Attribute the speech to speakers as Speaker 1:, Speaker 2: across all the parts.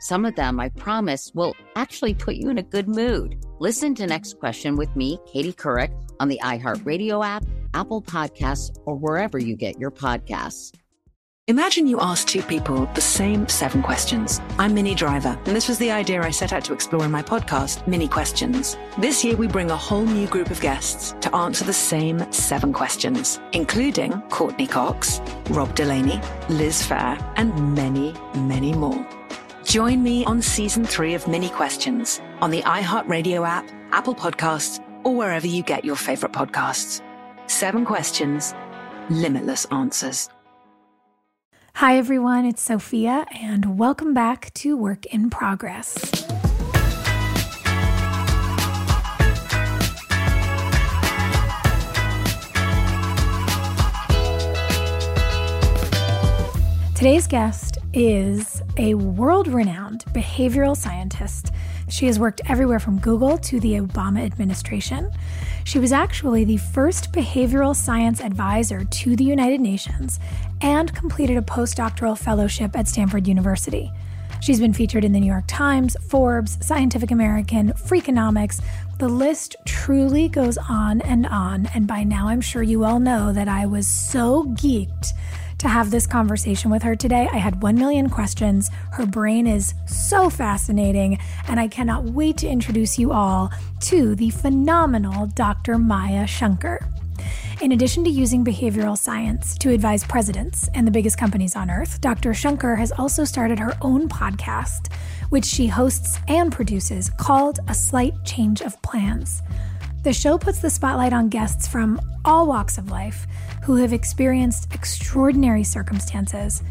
Speaker 1: some of them, I promise, will actually put you in a good mood. Listen to Next Question with me, Katie Couric, on the iHeartRadio app, Apple Podcasts, or wherever you get your podcasts.
Speaker 2: Imagine you ask two people the same seven questions. I'm Minnie Driver, and this was the idea I set out to explore in my podcast, Minnie Questions. This year, we bring a whole new group of guests to answer the same seven questions, including Courteney Cox, Rob Delaney, Liz Phair, and many, many more. Join me on season three of Minnie Questions on the iHeartRadio app, Apple Podcasts, or wherever you get your favorite podcasts. Seven questions, limitless answers.
Speaker 3: Hi, everyone. It's Sophia, and welcome back to Work in Progress. Today's guest is a world renowned behavioral scientist. She has worked everywhere from Google to the Obama administration. She was actually the first behavioral science advisor to the United Nations and completed a postdoctoral fellowship at Stanford University. She's been featured in the New York Times, Forbes, Scientific American, Freakonomics. The list truly goes on and on, and by now I'm sure you all know that I was so geeked to have this conversation with her today. I had 1 million questions. Her brain is so fascinating, and I cannot wait to introduce you all to the phenomenal Dr. Maya Shankar. In addition to using behavioral science to advise presidents and the biggest companies on earth, Dr. Shankar has also started her own podcast, which she hosts and produces, called A Slight Change of Plans. The show puts the spotlight on guests from all walks of life who have experienced extraordinary circumstances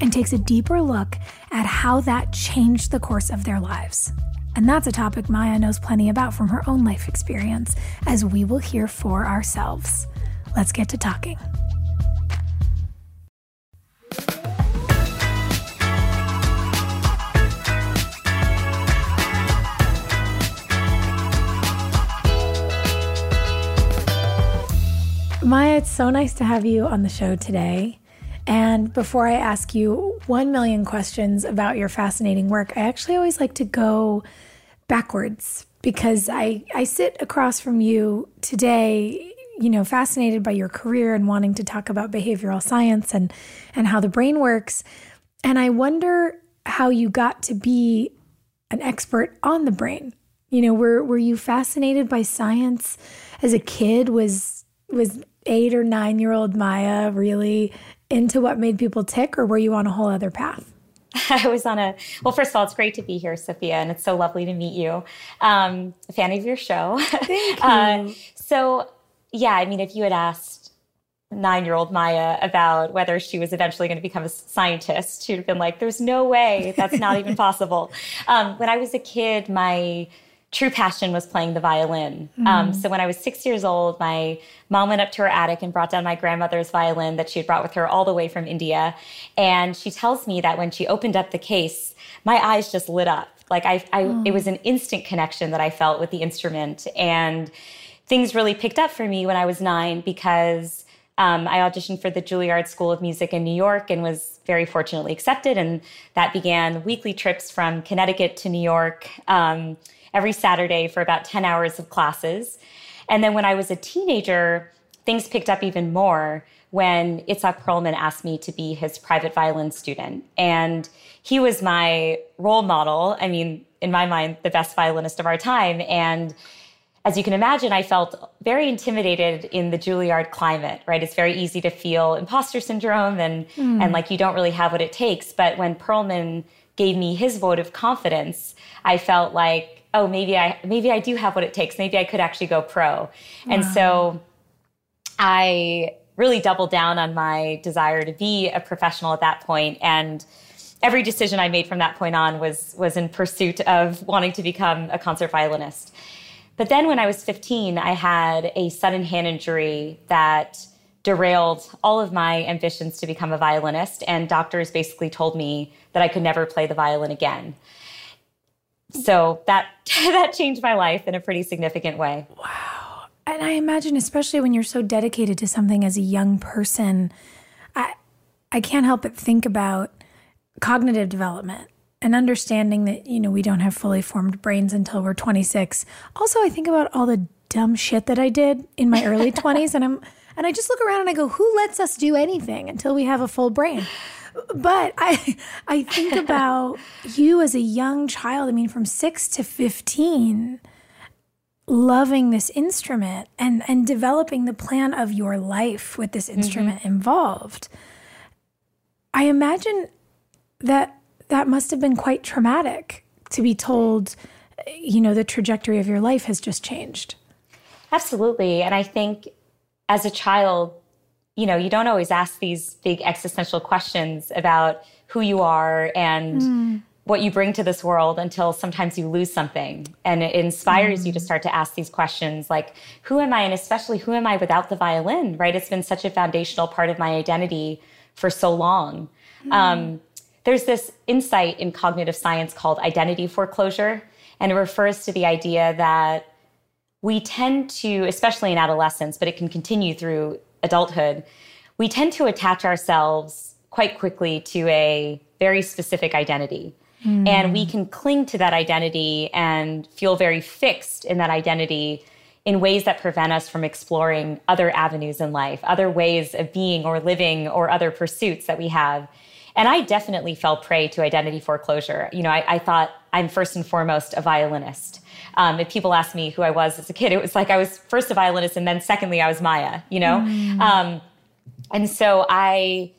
Speaker 3: and takes a deeper look at how that changed the course of their lives. And that's a topic Maya knows plenty about from her own life experience, as we will hear for ourselves. Let's get to talking. Maya, it's so nice to have you on the show today. And before I ask you 1 million questions about your fascinating work, I actually always like to go backwards because I, I sit across from you today, you know, fascinated by your career and wanting to talk about behavioral science and, and how the brain works. And I wonder how you got to be an expert on the brain. You know, were, were you fascinated by science as a kid? Was, was eight or nine year old Maya really into what made people tick, or were you on a whole other path?
Speaker 4: I was on a well. First of all, it's great to be here, Sophia, and it's so lovely to meet you. Um, a fan of your show.
Speaker 3: Thank you. uh,
Speaker 4: so, yeah, I mean, if you had asked nine-year-old Maya about whether she was eventually going to become a scientist, she'd have been like, "There's no way. That's not even possible." Um, when I was a kid, my true passion was playing the violin. Mm. Um, so when I was six years old, my mom went up to her attic and brought down my grandmother's violin that she had brought with her all the way from India. And she tells me that when she opened up the case, my eyes just lit up. Like I, I mm. it was an instant connection that I felt with the instrument. And things really picked up for me when I was nine because um, I auditioned for the Juilliard School of Music in New York and was very fortunately accepted. And that began weekly trips from Connecticut to New York. Um, every Saturday for about 10 hours of classes. And then when I was a teenager, things picked up even more when Itzhak Perlman asked me to be his private violin student. And he was my role model. I mean, in my mind, the best violinist of our time. And as you can imagine, I felt very intimidated in the Juilliard climate, right? It's very easy to feel imposter syndrome and, mm. and like you don't really have what it takes. But when Perlman gave me his vote of confidence, I felt like, oh, maybe I maybe I do have what it takes. Maybe I could actually go pro. Wow. And so I really doubled down on my desire to be a professional at that point and every decision I made from that point on was was in pursuit of wanting to become a concert violinist. But then when I was 15, I had a sudden hand injury that derailed all of my ambitions to become a violinist and doctors basically told me that I could never play the violin again. So that that changed my life in a pretty significant way.
Speaker 3: Wow. And I imagine, especially when you're so dedicated to something as a young person, I, I can't help but think about cognitive development and understanding that, you know, we don't have fully formed brains until we're 26. Also, I think about all the dumb shit that I did in my early 20s and I'm and I just look around and I go, who lets us do anything until we have a full brain? But I I think about you as a young child, I mean from 6 to 15 loving this instrument and and developing the plan of your life with this mm-hmm. instrument mm-hmm. involved i imagine that that must have been quite traumatic to be told you know the trajectory of your life has just changed
Speaker 4: absolutely and i think as a child you know you don't always ask these big existential questions about who you are and mm what you bring to this world until sometimes you lose something. And it inspires mm. you to mm. start to ask these questions like, who am I? And especially, who am I without the violin, right? It's been such a foundational part of my identity for so long. Mm. Um, there's this insight in cognitive science called identity foreclosure. And it refers to the idea that we tend to, especially in adolescence, but it can continue through adulthood, we tend to attach ourselves quite quickly to a very specific identity. Mm. And we can cling to that identity and feel very fixed in that identity in ways that prevent us from exploring other avenues in life, other ways of being or living or other pursuits that we have. And I definitely fell prey to identity foreclosure. You know, I, I thought I'm first and foremost a violinist. Um, if people asked me who I was as a kid, it was like I was first a violinist and then secondly I was Maya, you know? Mm. Um, and so I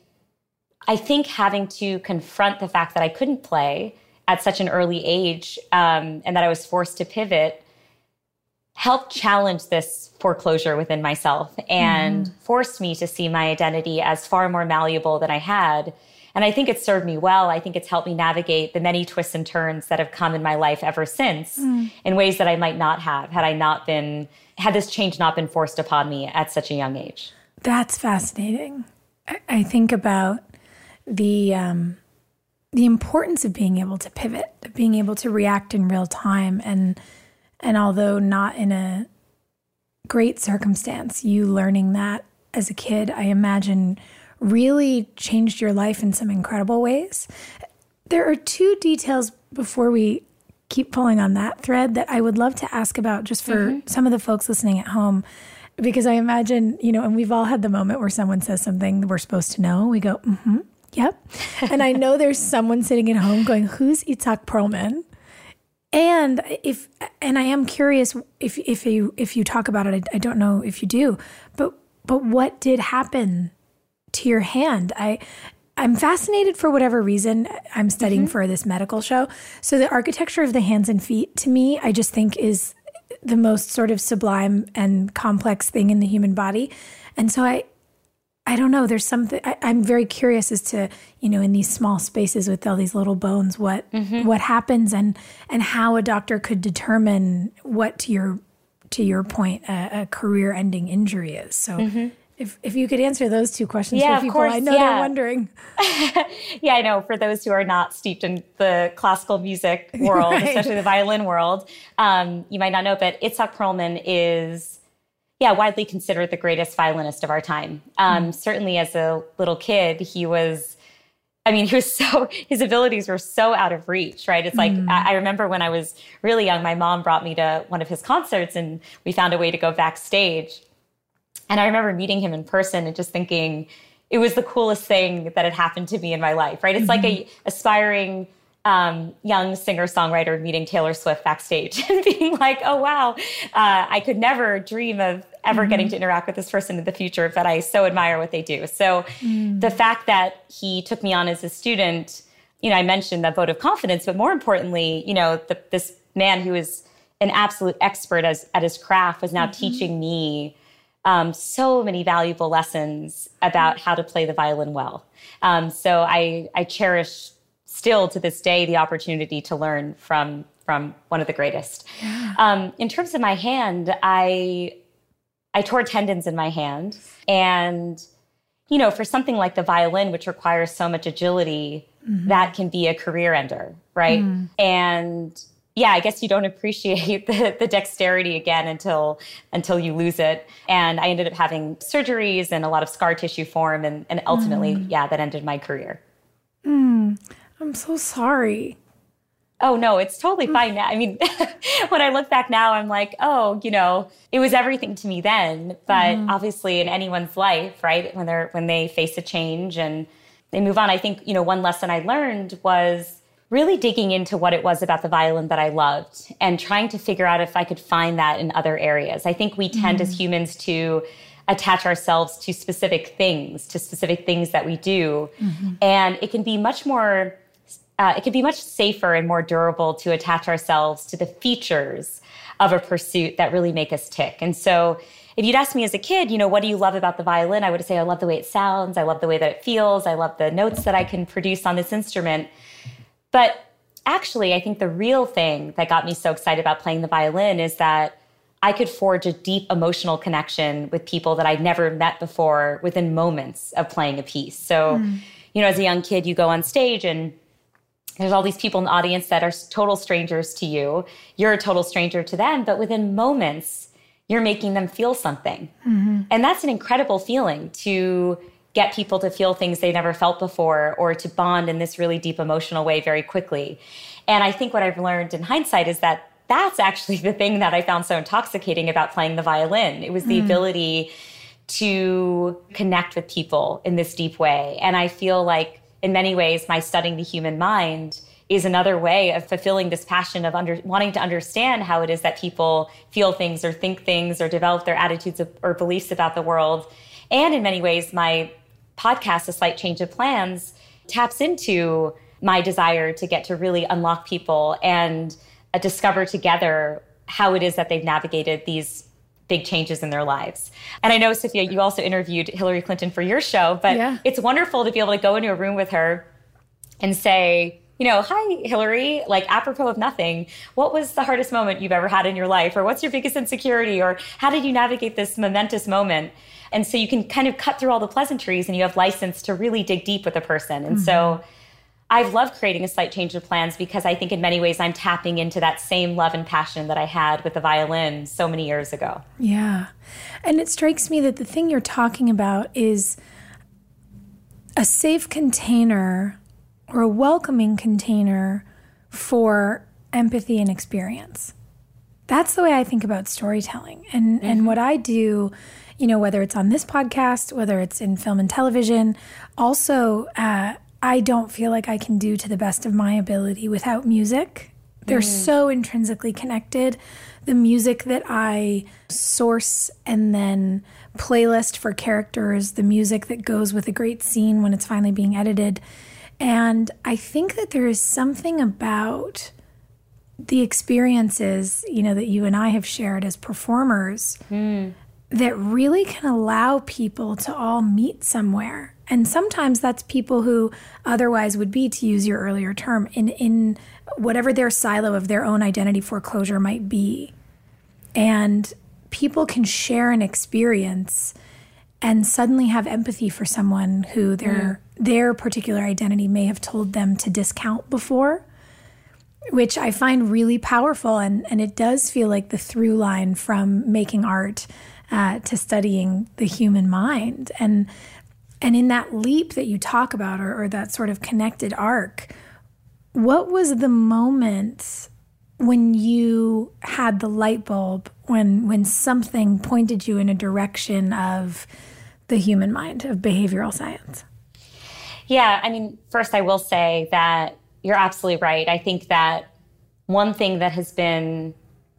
Speaker 4: I think having to confront the fact that I couldn't play at such an early age um, and that I was forced to pivot helped challenge this foreclosure within myself and mm. forced me to see my identity as far more malleable than I had. And I think it served me well. I think it's helped me navigate the many twists and turns that have come in my life ever since mm. in ways that I might not have had I not been, had this change not been forced upon me at such a young age.
Speaker 3: That's fascinating. I, I think about the um, the importance of being able to pivot, of being able to react in real time, and and although not in a great circumstance, you learning that as a kid, I imagine really changed your life in some incredible ways. There are two details before we keep pulling on that thread that I would love to ask about just for mm-hmm. some of the folks listening at home because I imagine, you know, and we've all had the moment where someone says something we're supposed to know. We go, mm-hmm, yep. and I know there's someone sitting at home going, who's Itzhak Perlman? And if, and I am curious if, if you, if you talk about it, I, I don't know if you do, but, but what did happen to your hand? I, I'm fascinated for whatever reason. I'm studying mm-hmm. for this medical show. So the architecture of the hands and feet to me, I just think is the most sort of sublime and complex thing in the human body. And so I, I don't know. There's something I, am very curious as to you know in these small spaces with all these little bones, what mm-hmm. what happens and and how a doctor could determine what to your to your point a, a career ending injury is. So. Mm-hmm. If, if you could answer those two questions yeah, for people, course, I know yeah. they're wondering.
Speaker 4: yeah, I know. For those who are not steeped in the classical music world, right. especially the violin world, um, you might not know, but Itzhak Perlman is yeah, widely considered the greatest violinist of our time. Um, mm. Certainly, as a little kid, he was. I mean, he was so his abilities were so out of reach, right? It's like mm. I, I remember when I was really young, my mom brought me to one of his concerts, and we found a way to go backstage. And I remember meeting him in person and just thinking it was the coolest thing that had happened to me in my life, right? It's mm-hmm. like a aspiring um, young singer songwriter meeting Taylor Swift backstage and being like, oh, wow, uh, I could never dream of ever mm-hmm. getting to interact with this person in the future, but I so admire what they do. So mm. the fact that he took me on as a student, you know, I mentioned that vote of confidence, but more importantly, you know, the, this man who is an absolute expert as, at his craft was now mm-hmm. teaching me um, so many valuable lessons about how to play the violin well. Um, so I, I cherish still to this day the opportunity to learn from from one of the greatest. Yeah. Um, in terms of my hand, I I tore tendons in my hand, and you know, for something like the violin, which requires so much agility, mm-hmm. that can be a career ender, right? Mm. And yeah, I guess you don't appreciate the, the dexterity again until until you lose it. And I ended up having surgeries and a lot of scar tissue form, and, and ultimately, mm. yeah, that ended my career.
Speaker 3: Mm. I'm so sorry.
Speaker 4: Oh no, it's totally fine now. I mean, when I look back now, I'm like, oh, you know, it was everything to me then. But mm. obviously, in anyone's life, right, when they're when they face a change and they move on, I think you know one lesson I learned was really digging into what it was about the violin that I loved and trying to figure out if I could find that in other areas. I think we tend mm. as humans to attach ourselves to specific things, to specific things that we do, mm-hmm. and it can be much more uh, it can be much safer and more durable to attach ourselves to the features of a pursuit that really make us tick. And so, if you'd ask me as a kid, you know, what do you love about the violin? I would say, I love the way it sounds. I love the way that it feels. I love the notes that I can produce on this instrument. But actually, I think the real thing that got me so excited about playing the violin is that I could forge a deep emotional connection with people that I'd never met before within moments of playing a piece. So, mm. you know, as a young kid, you go on stage and there's all these people in the audience that are total strangers to you. You're a total stranger to them, but within moments, you're making them feel something. Mm-hmm. And that's an incredible feeling to get people to feel things they never felt before or to bond in this really deep emotional way very quickly. And I think what I've learned in hindsight is that that's actually the thing that I found so intoxicating about playing the violin. It was the mm. ability to connect with people in this deep way. And I feel like in many ways, my studying the human mind is another way of fulfilling this passion of under, wanting to understand how it is that people feel things or think things or develop their attitudes or beliefs about the world. And in many ways, my podcast, A Slight Change of Plans, taps into my desire to get to really unlock people and uh, discover together how it is that they've navigated these big changes in their lives. And I know, Sophia, you also interviewed Hillary Clinton for your show, but yeah. it's wonderful to be able to go into a room with her and say, you know, hi, Hillary, like apropos of nothing, what was the hardest moment you've ever had in your life? Or what's your biggest insecurity? Or how did you navigate this momentous moment? And so you can kind of cut through all the pleasantries and you have license to really dig deep with a person. And mm-hmm. so I've loved creating a slight change of plans because I think in many ways I'm tapping into that same love and passion that I had with the violin so many years ago.
Speaker 3: Yeah. And it strikes me that the thing you're talking about is a safe container or a welcoming container for empathy and experience. That's the way I think about storytelling. And mm-hmm. and what I do, you know, whether it's on this podcast, whether it's in film and television, also uh, I don't feel like I can do to the best of my ability without music. They're mm. so intrinsically connected. The music that I source and then playlist for characters, the music that goes with a great scene when it's finally being edited. And I think that there is something about the experiences, you know, that you and I have shared as performers mm. That really can allow people to all meet somewhere and sometimes that's people who otherwise would be, to use your earlier term, in, in whatever their silo of their own identity foreclosure might be. And people can share an experience and suddenly have empathy for someone who their mm. their particular identity may have told them to discount before which I find really powerful and and it does feel like the through line from making art uh, to studying the human mind. And and in that leap that you talk about, or, or that sort of connected arc, what was the moment when you had the light bulb when when something pointed you in a direction of the human mind of behavioral science?
Speaker 4: Yeah i mean first i will say that you're absolutely right. I think that one thing that has been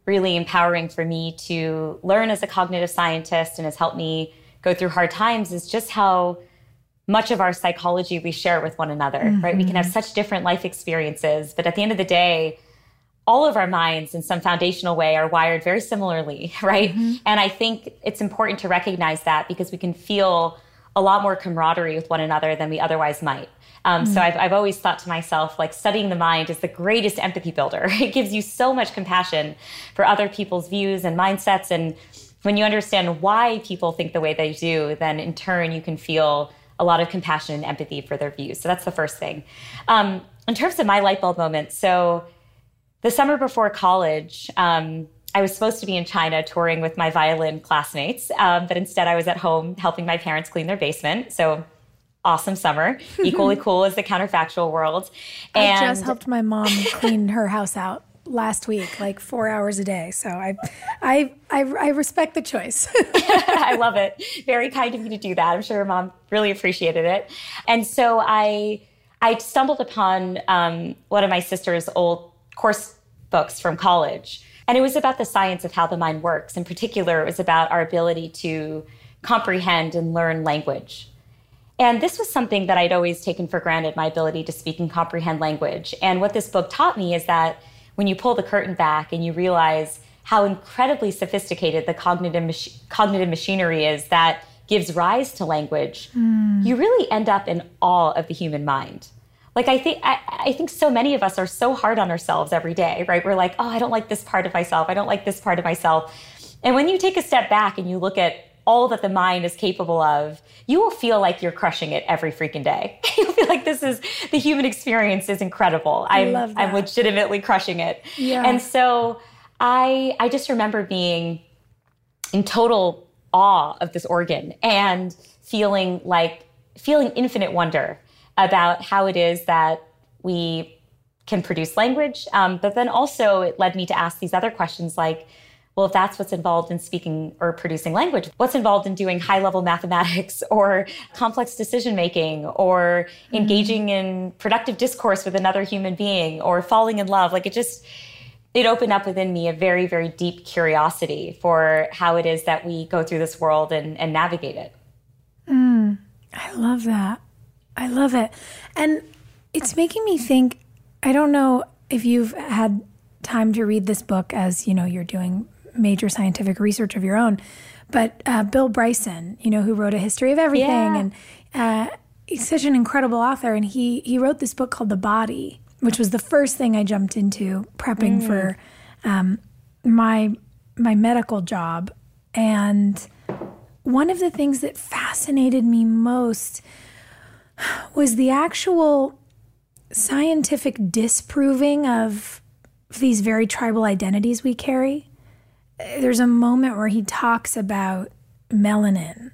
Speaker 4: really empowering for me to learn as a cognitive scientist and has helped me go through hard times is just how much of our psychology we share with one another, mm-hmm. right? We can have mm-hmm. such different life experiences, but at the end of the day, all of our minds in some foundational way are wired very similarly, right? Mm-hmm. And I think it's important to recognize that because we can feel a lot more camaraderie with one another than we otherwise might. Um, mm-hmm. So I've, I've always thought to myself, like studying the mind is the greatest empathy builder. It gives you so much compassion for other people's views and mindsets. And when you understand why people think the way they do, then in turn you can feel a lot of compassion and empathy for their views. So that's the first thing. Um, in terms of my light bulb moment, so the summer before college, um, I was supposed to be in China touring with my violin classmates, um, but instead I was at home helping my parents clean their basement. So awesome summer, equally cool as the counterfactual world.
Speaker 3: And I just helped my mom clean her house out last week, like four hours a day. So I, I, I, I respect the choice.
Speaker 4: I love it. Very kind of you to do that. I'm sure your mom really appreciated it. And so I, I stumbled upon um, one of my sister's old course books from college. And it was about the science of how the mind works. In particular, it was about our ability to comprehend and learn language. And this was something that I'd always taken for granted my ability to speak and comprehend language. And what this book taught me is that when you pull the curtain back and you realize how incredibly sophisticated the cognitive, mach- cognitive machinery is that gives rise to language, mm. you really end up in awe of the human mind. Like I think I, I think so many of us are so hard on ourselves every day, right? We're like, oh, I don't like this part of myself. I don't like this part of myself. And when you take a step back and you look at all that the mind is capable of, you will feel like you're crushing it every freaking day. You'll feel like this is the human experience is incredible. I'm, I'm legitimately crushing it.
Speaker 3: Yeah.
Speaker 4: And so I I just remember being in total awe of this organ and feeling like feeling infinite wonder about how it is that we can produce language. Um, but then also it led me to ask these other questions like, well, if that's what's involved in speaking or producing language, what's involved in doing high level mathematics or complex decision making or mm-hmm. engaging in productive discourse with another human being or falling in love? Like it just, it opened up within me a very, very deep curiosity for how it is that we go through this world and, and navigate it.
Speaker 3: Mm, I love that. I love it. And it's making me think I don't know if you've had time to read this book as, you know, you're doing major scientific research of your own. But uh, Bill Bryson, you know, who wrote a history of everything, yeah. and uh, he's such an incredible author. And he he wrote this book called The Body, which was the first thing I jumped into prepping mm. for um, my my medical job. And one of the things that fascinated me most was the actual scientific disproving of these very tribal identities we carry there's a moment where he talks about melanin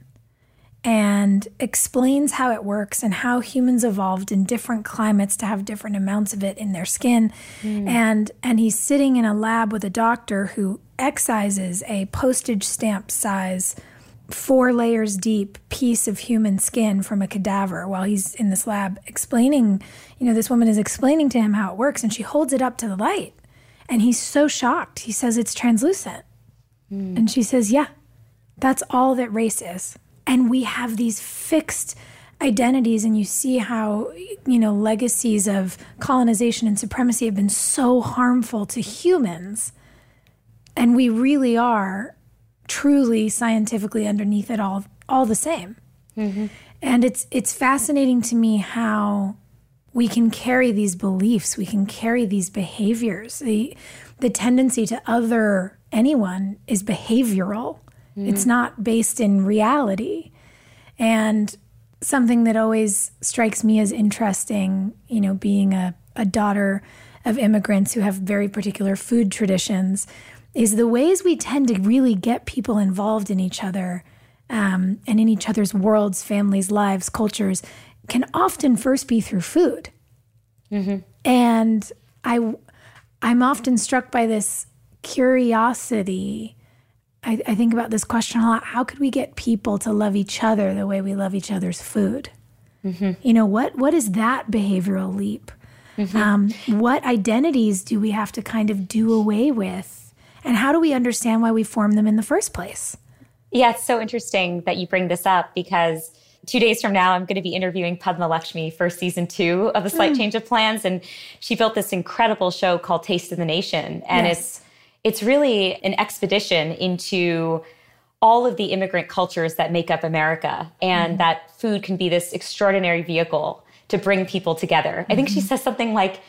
Speaker 3: and explains how it works and how humans evolved in different climates to have different amounts of it in their skin. Mm. and and he's sitting in a lab with a doctor who excises a postage stamp size four layers deep piece of human skin from a cadaver while he's in this lab explaining you know this woman is explaining to him how it works and she holds it up to the light. And he's so shocked. He says it's translucent Mm. And she says, Yeah, that's all that race is. And we have these fixed identities, and you see how, you know, legacies of colonization and supremacy have been so harmful to humans. And we really are truly scientifically underneath it all all the same. Mm-hmm. And it's it's fascinating to me how we can carry these beliefs, we can carry these behaviors, the the tendency to other anyone is behavioral. Mm. It's not based in reality. And something that always strikes me as interesting, you know, being a, a daughter of immigrants who have very particular food traditions, is the ways we tend to really get people involved in each other um, and in each other's worlds, families, lives, cultures can often first be through food. Mm-hmm. And I I'm often struck by this curiosity. I, I, think about this question a lot. How could we get people to love each other the way we love each other's food? Mm-hmm. You know, what what is that behavioral leap? Mm-hmm. Um, what identities do we have to kind of do away with? And how do we understand why we form them in the first place?
Speaker 4: Yeah, it's so interesting that you bring this up because two days from now, I'm going to be interviewing Padma Lakshmi for season two of A Slight mm. Change of Plans. And she built this incredible show called Taste of the Nation. And yes. it's it's really an expedition into all of the immigrant cultures that make up America and mm. that food can be this extraordinary vehicle to bring people together. Mm-hmm. I think she mm-hmm. says something like,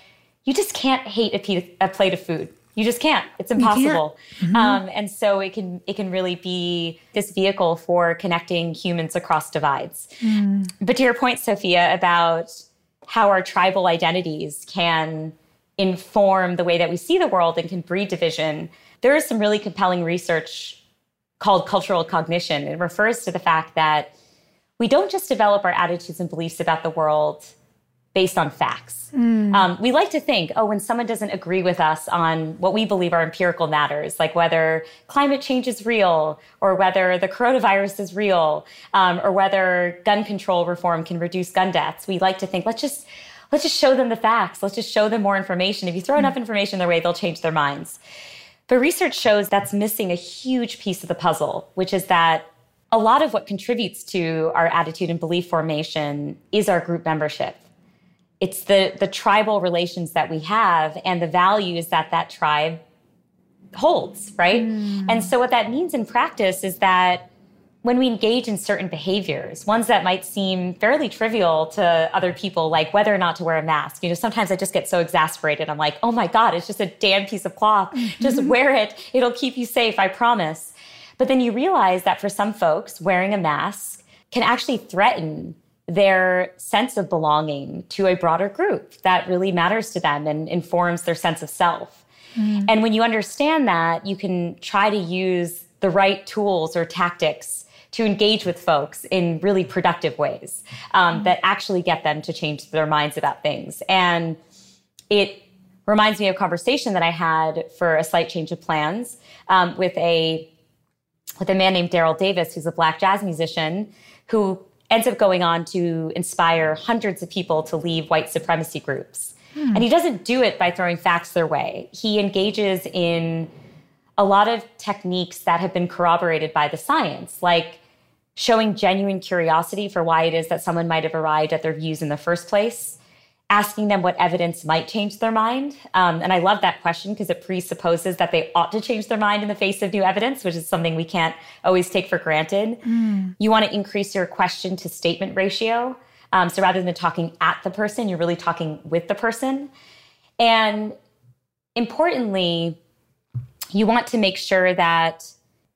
Speaker 4: you just can't hate a, piece, a plate of food. You just can't. It's impossible. Can't. Mm-hmm. Um, and so it can it can really be this vehicle for connecting humans across divides. Mm. But to your point, Sophia, about how our tribal identities can inform the way that we see the world and can breed division, there is some really compelling research called cultural cognition. It refers to the fact that we don't just develop our attitudes and beliefs about the world based on facts. Mm. Um, we like to think, oh, when someone doesn't agree with us on what we believe are empirical matters, like whether climate change is real, or whether the coronavirus is real, um, or whether gun control reform can reduce gun deaths, we like to think, let's just let's just show them the facts. Let's just show them more information. If you throw mm. enough information their way, they'll change their minds. But research shows that's missing a huge piece of the puzzle, which is that a lot of what contributes to our attitude and belief formation is our group membership. It's the, the tribal relations that we have and the values that that tribe holds, right? Mm. And so, what that means in practice is that when we engage in certain behaviors, ones that might seem fairly trivial to other people, like whether or not to wear a mask, you know, sometimes I just get so exasperated. I'm like, oh my God, it's just a damn piece of cloth. Just wear it. It'll keep you safe, I promise. But then you realize that for some folks, wearing a mask can actually threaten their sense of belonging to a broader group that really matters to them and informs their sense of self. Mm. And when you understand that, you can try to use the right tools or tactics to engage with folks in really productive ways um, mm. that actually get them to change their minds about things. And it reminds me of a conversation that I had for a slight change of plans um, with a with a man named Daryl Davis, who's a black jazz musician who ends up going on to inspire hundreds of people to leave white supremacy groups. Hmm. And he doesn't do it by throwing facts their way. He engages in a lot of techniques that have been corroborated by the science, like showing genuine curiosity for why it is that someone might have arrived at their views in the first place, asking them what evidence might change their mind. Um, and I love that question because it presupposes that they ought to change their mind in the face of new evidence, which is something we can't always take for granted. Mm. You want to increase your question to statement ratio. Um, so rather than talking at the person, you're really talking with the person. And importantly, you want to make sure that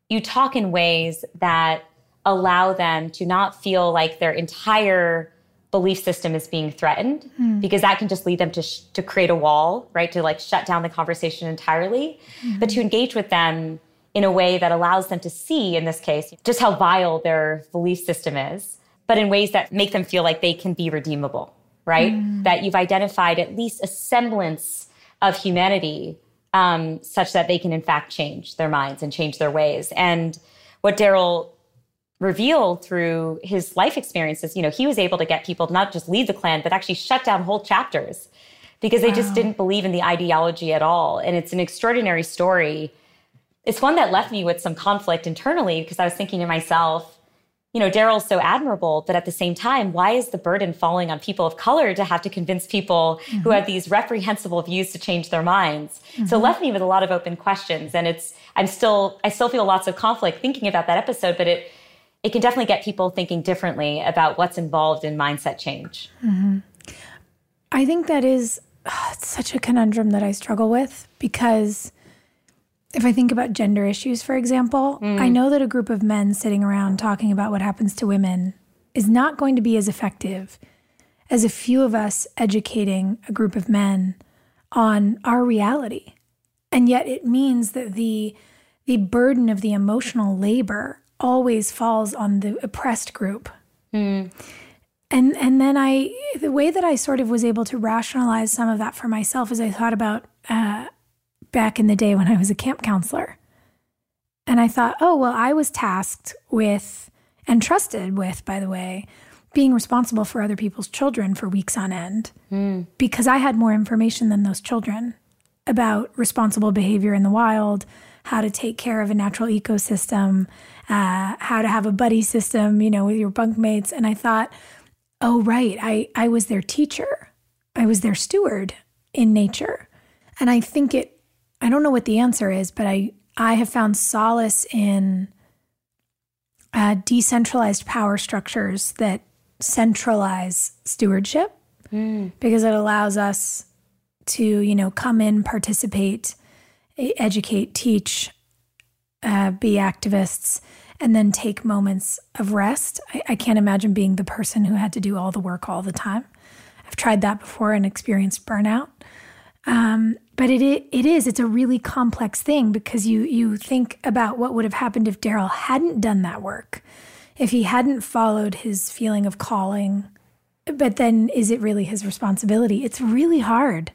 Speaker 4: you talk in ways that allow them to not feel like their entire belief system is being threatened mm. because that can just lead them to sh- to create a wall, right? To like shut down the conversation entirely, mm-hmm. but to engage with them in a way that allows them to see in this case just how vile their belief system is, but in ways that make them feel like they can be redeemable, right? Mm. That you've identified at least a semblance of humanity um, such that they can in fact change their minds and change their ways. And what Daryl reveal through his life experiences, you know, he was able to get people to not just leave the Klan, but actually shut down whole chapters because they wow. just didn't believe in the ideology at all. And it's an extraordinary story. It's one that left me with some conflict internally because I was thinking to myself, you know, Daryl's so admirable, but at the same time, why is the burden falling on people of color to have to convince people mm-hmm. who have these reprehensible views to change their minds? Mm-hmm. So it left me with a lot of open questions. And it's, I'm still, I still feel lots of conflict thinking about that episode, but it, it can definitely get people thinking differently about what's involved in mindset change. Mm-hmm.
Speaker 3: I think that is uh, such a conundrum that I struggle with because if I think about gender issues, for example, mm. I know that a group of men sitting around talking about what happens to women is not going to be as effective as a few of us educating a group of men on our reality. And yet it means that the the burden of the emotional labor always falls on the oppressed group. Mm. And and then I the way that I sort of was able to rationalize some of that for myself is I thought about uh, back in the day when I was a camp counselor. And I thought, oh, well, I was tasked with and trusted with, by the way, being responsible for other people's children for weeks on end mm. because I had more information than those children about responsible behavior in the wild, how to take care of a natural ecosystem, uh, how to have a buddy system, you know, with your bunkmates. And I thought, oh, right, I, I was their teacher, I was their steward in nature. And I think it, I don't know what the answer is, but I, I have found solace in uh, decentralized power structures that centralize stewardship mm. because it allows us to, you know, come in, participate, educate, teach, uh, be activists, and then take moments of rest. I, I can't imagine being the person who had to do all the work all the time. I've tried that before and experienced burnout. Um, but it it is it's a really complex thing because you you think about what would have happened if Daryl hadn't done that work, if he hadn't followed his feeling of calling. But then, is it really his responsibility? It's really hard.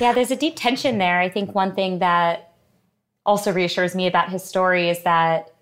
Speaker 4: Yeah, there's a deep tension there. I think one thing that also reassures me about his story is that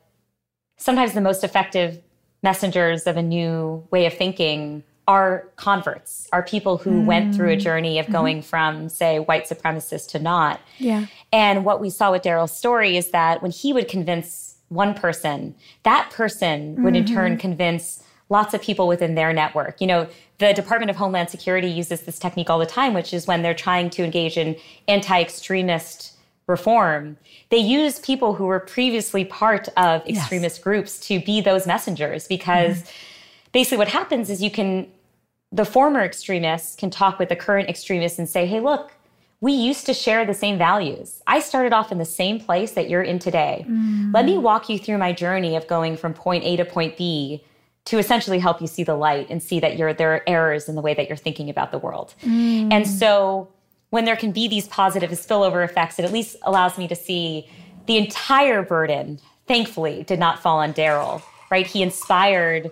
Speaker 4: sometimes the most effective messengers of a new way of thinking are converts, are people who mm. went through a mm. journey of mm-hmm. going from, say, white supremacist to not.
Speaker 3: Yeah.
Speaker 4: And what we saw with Daryl's story is that when he would convince one person, that person would mm-hmm. in turn mm-hmm. convince lots of people within their network. You know, the Department of Homeland Security uses this technique all the time, which is when they're trying to engage in anti extremist reform, they use people who were previously part of extremist yes. groups to be those messengers because mm-hmm. basically what happens is you can the former extremists can talk with the current extremists and say, hey, look, we used to share the same values. I started off in the same place that you're in today. Mm. Let me walk you through my journey of going from point A to point B to essentially help you see the light and see that you're, there are errors in the way that you're thinking about the world. Mm. And so when there can be these positive spillover effects, it at least allows me to see the entire burden, thankfully, did not fall on Daryl, right? He inspired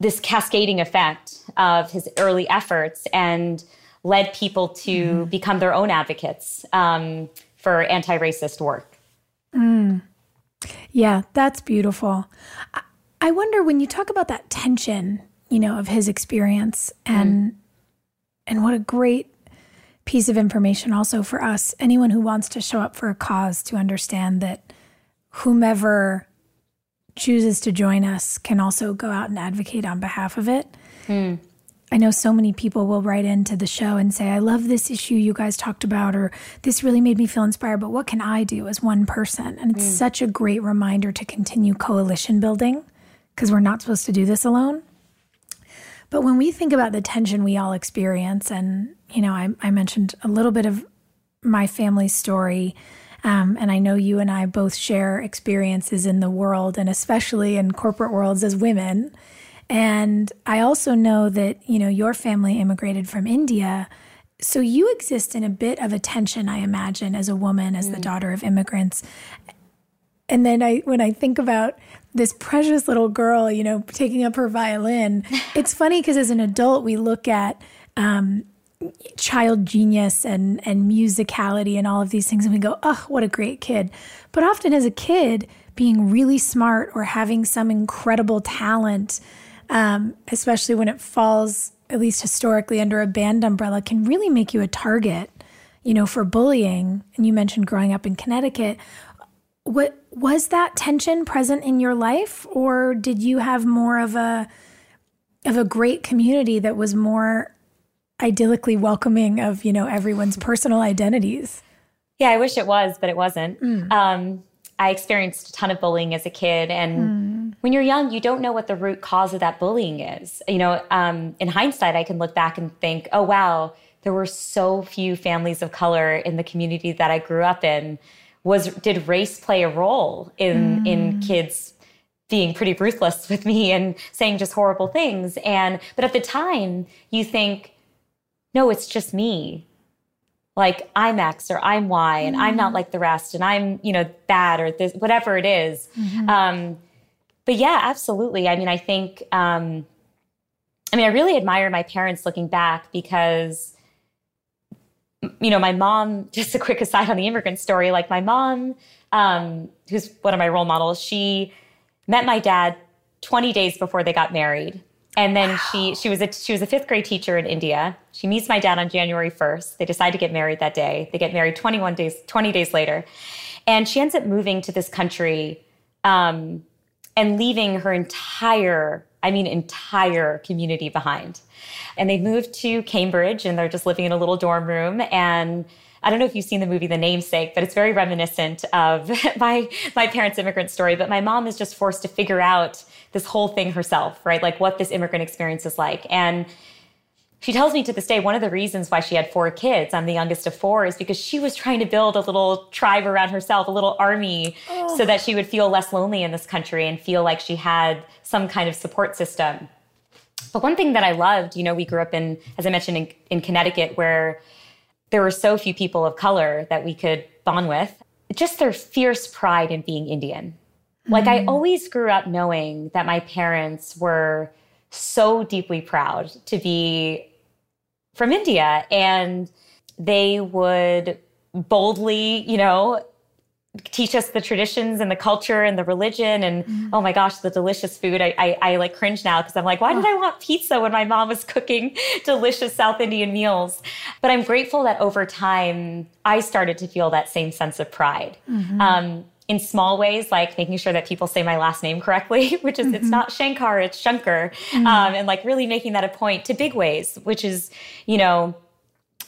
Speaker 4: this cascading effect of his early efforts and led people to mm. become their own advocates um, for anti racist work.
Speaker 3: Mm. Yeah, that's beautiful. I wonder when you talk about that tension, you know, of his experience and mm. and what a great piece of information also for us, anyone who wants to show up for a cause to understand that whomever chooses to join us can also go out and advocate on behalf of it. Mm. I know so many people will write into the show and say, I love this issue you guys talked about, or this really made me feel inspired, but what can I do as one person? And it's mm. such a great reminder to continue coalition building because we're not supposed to do this alone. But when we think about the tension we all experience, and, you know, I, I mentioned a little bit of my family's story um, and I know you and I both share experiences in the world and especially in corporate worlds as women. And I also know that, you know, your family immigrated from India. So you exist in a bit of a tension, I imagine, as a woman, as mm. the daughter of immigrants. And then I when I think about this precious little girl, you know, taking up her violin, it's funny because as an adult we look at um, child genius and and musicality and all of these things and we go oh what a great kid. But often as a kid being really smart or having some incredible talent um, especially when it falls at least historically under a band umbrella can really make you a target you know for bullying. And you mentioned growing up in connecticut. What was that tension present in your life or did you have more of a of a great community that was more idyllically welcoming of you know everyone's personal identities
Speaker 4: yeah i wish it was but it wasn't mm. um, i experienced a ton of bullying as a kid and mm. when you're young you don't know what the root cause of that bullying is you know um, in hindsight i can look back and think oh wow there were so few families of color in the community that i grew up in was did race play a role in mm. in kids being pretty ruthless with me and saying just horrible things and but at the time you think no, it's just me. Like I'm X or I'm Y and mm-hmm. I'm not mm-hmm. like the rest and I'm, you know, bad or this, whatever it is. Mm-hmm. Um, but yeah, absolutely. I mean, I think, um, I mean, I really admire my parents looking back because you know, my mom, just a quick aside on the immigrant story, like my mom, um, who's one of my role models, she met my dad 20 days before they got married. And then wow. she she was a she was a fifth grade teacher in India. She meets my dad on January 1st. They decide to get married that day. They get married 21 days 20 days later. And she ends up moving to this country um, and leaving her entire, I mean, entire community behind. And they moved to Cambridge and they're just living in a little dorm room. And I don't know if you've seen the movie The Namesake, but it's very reminiscent of my my parents' immigrant story. But my mom is just forced to figure out this whole thing herself, right? Like what this immigrant experience is like. And she tells me to this day one of the reasons why she had four kids, I'm the youngest of four, is because she was trying to build a little tribe around herself, a little army, oh. so that she would feel less lonely in this country and feel like she had some kind of support system. But one thing that I loved, you know, we grew up in, as I mentioned, in, in Connecticut, where there were so few people of color that we could bond with, just their fierce pride in being Indian. Like I mm. always grew up knowing that my parents were so deeply proud to be from India. And they would boldly, you know, teach us the traditions and the culture and the religion and mm. oh my gosh the delicious food i, I, I like cringe now because i'm like why did i want pizza when my mom was cooking delicious south indian meals but i'm grateful that over time i started to feel that same sense of pride mm-hmm. um, in small ways, like making sure that people say my last name correctly, which is mm-hmm. it's not Shankar, it's Shankar, mm-hmm. um, and like really making that a point to big ways, which is, you know,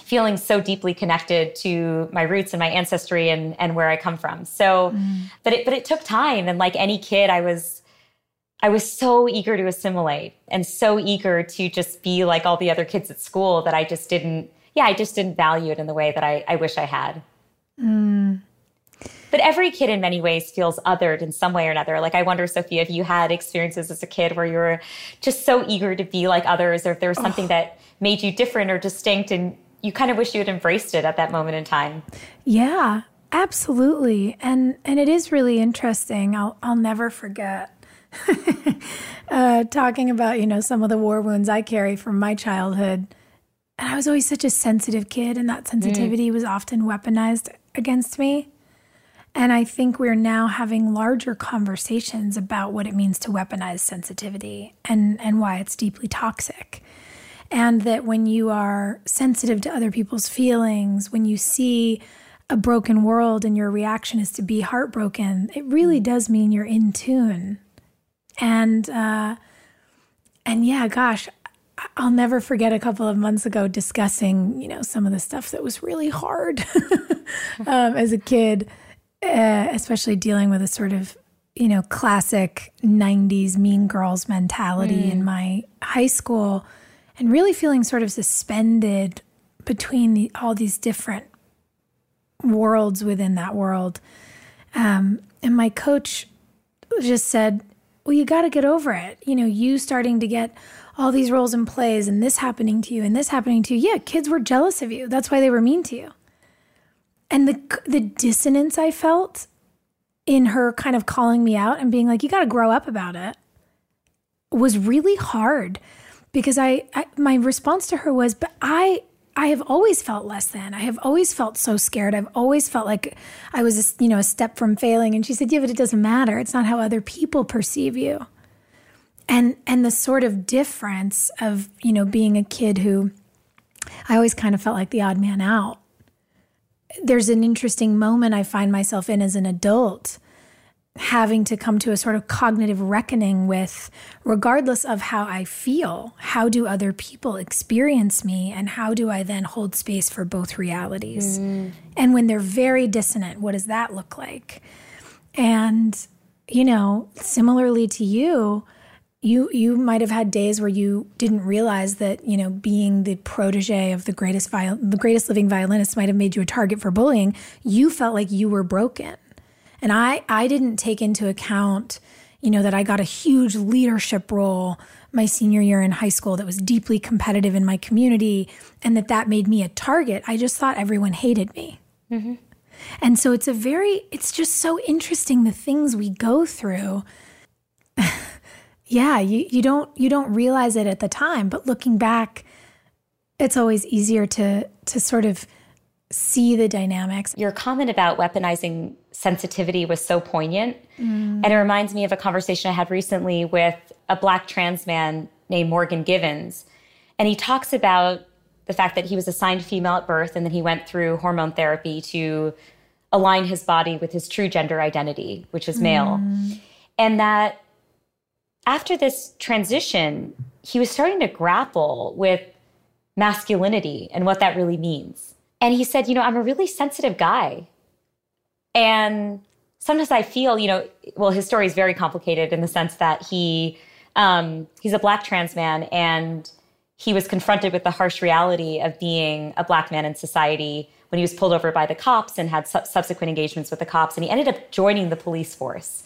Speaker 4: feeling so deeply connected to my roots and my ancestry and and where I come from. So, mm. but it but it took time, and like any kid, I was. I was so eager to assimilate and so eager to just be like all the other kids at school that I just didn't, yeah, I just didn't value it in the way that I, I wish I had.
Speaker 3: Mm.
Speaker 4: But every kid in many ways feels othered in some way or another. Like I wonder, Sophia, if you had experiences as a kid where you were just so eager to be like others, or if there was something oh. that made you different or distinct and you kind of wish you had embraced it at that moment in time.
Speaker 3: Yeah, absolutely. And and it is really interesting. I'll I'll never forget uh, talking about, you know, some of the war wounds I carry from my childhood. And I was always such a sensitive kid, and that sensitivity mm. was often weaponized against me. And I think we're now having larger conversations about what it means to weaponize sensitivity and, and why it's deeply toxic. And that when you are sensitive to other people's feelings, when you see a broken world and your reaction is to be heartbroken, it really does mean you're in tune. And uh, and yeah, gosh, I'll never forget a couple of months ago discussing, you know, some of the stuff that was really hard um, as a kid uh, especially dealing with a sort of you know classic 90s mean girls mentality mm. in my high school and really feeling sort of suspended between the, all these different worlds within that world. Um, and my coach just said well you got to get over it. You know you starting to get all these roles and plays and this happening to you and this happening to you. Yeah kids were jealous of you. That's why they were mean to you and the the dissonance I felt in her kind of calling me out and being like, "You got to grow up about it," was really hard because I, I my response to her was, "But I." I have always felt less than. I have always felt so scared. I've always felt like I was, a, you know, a step from failing. And she said, "Yeah, but it doesn't matter. It's not how other people perceive you." And and the sort of difference of you know being a kid who I always kind of felt like the odd man out there's an interesting moment I find myself in as an adult having to come to a sort of cognitive reckoning with regardless of how I feel, how do other people experience me and how do I then hold space for both realities? Mm. And when they're very dissonant, what does that look like? And you know, similarly to you, you you might have had days where you didn't realize that you know being the protege of the greatest viol- the greatest living violinist might have made you a target for bullying. You felt like you were broken. And i i didn't take into account you know that i got a huge leadership role my senior year in high school that was deeply competitive in my community and that that made me a target. I just thought everyone hated me. Mm-hmm. and so it's a very it's just so interesting the things we go through yeah, you, you don't you don't realize it at the time, but looking back, it's always easier to to sort of see the dynamics.
Speaker 4: Your comment about weaponizing sensitivity was so poignant. Mm. And it reminds me of a conversation I had recently with a black trans man named Morgan Givens. And he talks about the fact that he was assigned female at birth and then he went through hormone therapy to align his body with his true gender identity, which is male. Mm. And that after this transition, he was starting to grapple with masculinity and what that really means. And he said, You know, I'm a really sensitive guy. And sometimes I feel, you know, well, his story is very complicated in the sense that he um, he's a black trans man and he was confronted with the harsh reality of being a black man in society when he was pulled over by the cops and had su- subsequent engagements with the cops. And he ended up joining the police force,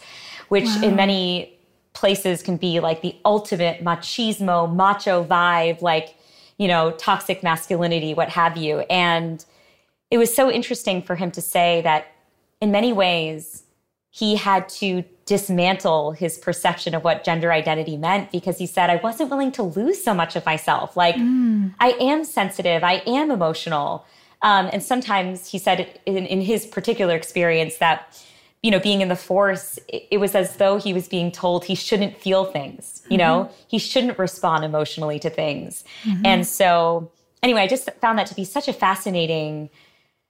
Speaker 4: which wow. in many places can be like the ultimate machismo, macho vibe, like, you know, toxic masculinity, what have you. And it was so interesting for him to say that in many ways, he had to dismantle his perception of what gender identity meant because he said, I wasn't willing to lose so much of myself. Like, mm. I am sensitive, I am emotional. Um, and sometimes he said in, in, his particular experience that, you know, being in the force, it, was as though he was being told he shouldn't feel things, you mm-hmm. know, he shouldn't respond emotionally to things. Mm-hmm. And so, anyway, I just found that to be such a fascinating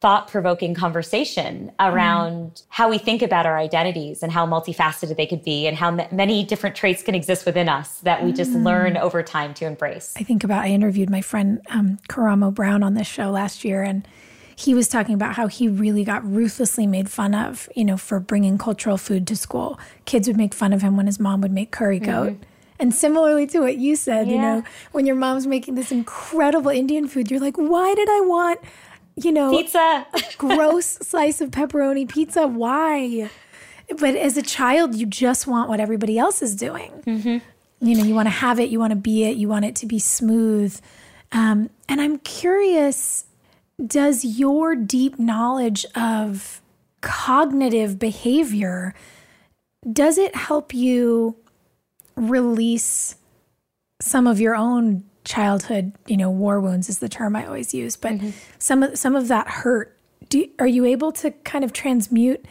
Speaker 4: thought provoking conversation around mm. how we think about our identities and how multifaceted they could be and how m- many different traits can exist within us that we just mm. learn over time to embrace.
Speaker 3: I think about, I interviewed my friend um, Karamo Brown on this show last year, and he was talking about how he really got ruthlessly made fun of, you know, for bringing cultural food to school. Kids would make fun of him when his mom would make curry goat. Mm-hmm. And similarly to what you said, yeah. you know, when your mom's making this incredible Indian food, you're like, why did I want you know,
Speaker 4: pizza, a
Speaker 3: gross slice of pepperoni pizza. Why? But as a child, you just want what everybody else is doing. Mm-hmm. You know, you want to have it, you want to be it, you want it to be smooth. Um, and I'm curious does your deep knowledge of cognitive behavior does it help you release some of your own childhood, you know, war wounds is the term I always use, but mm-hmm. some of some of that hurt. Do, are you able to kind of transmute,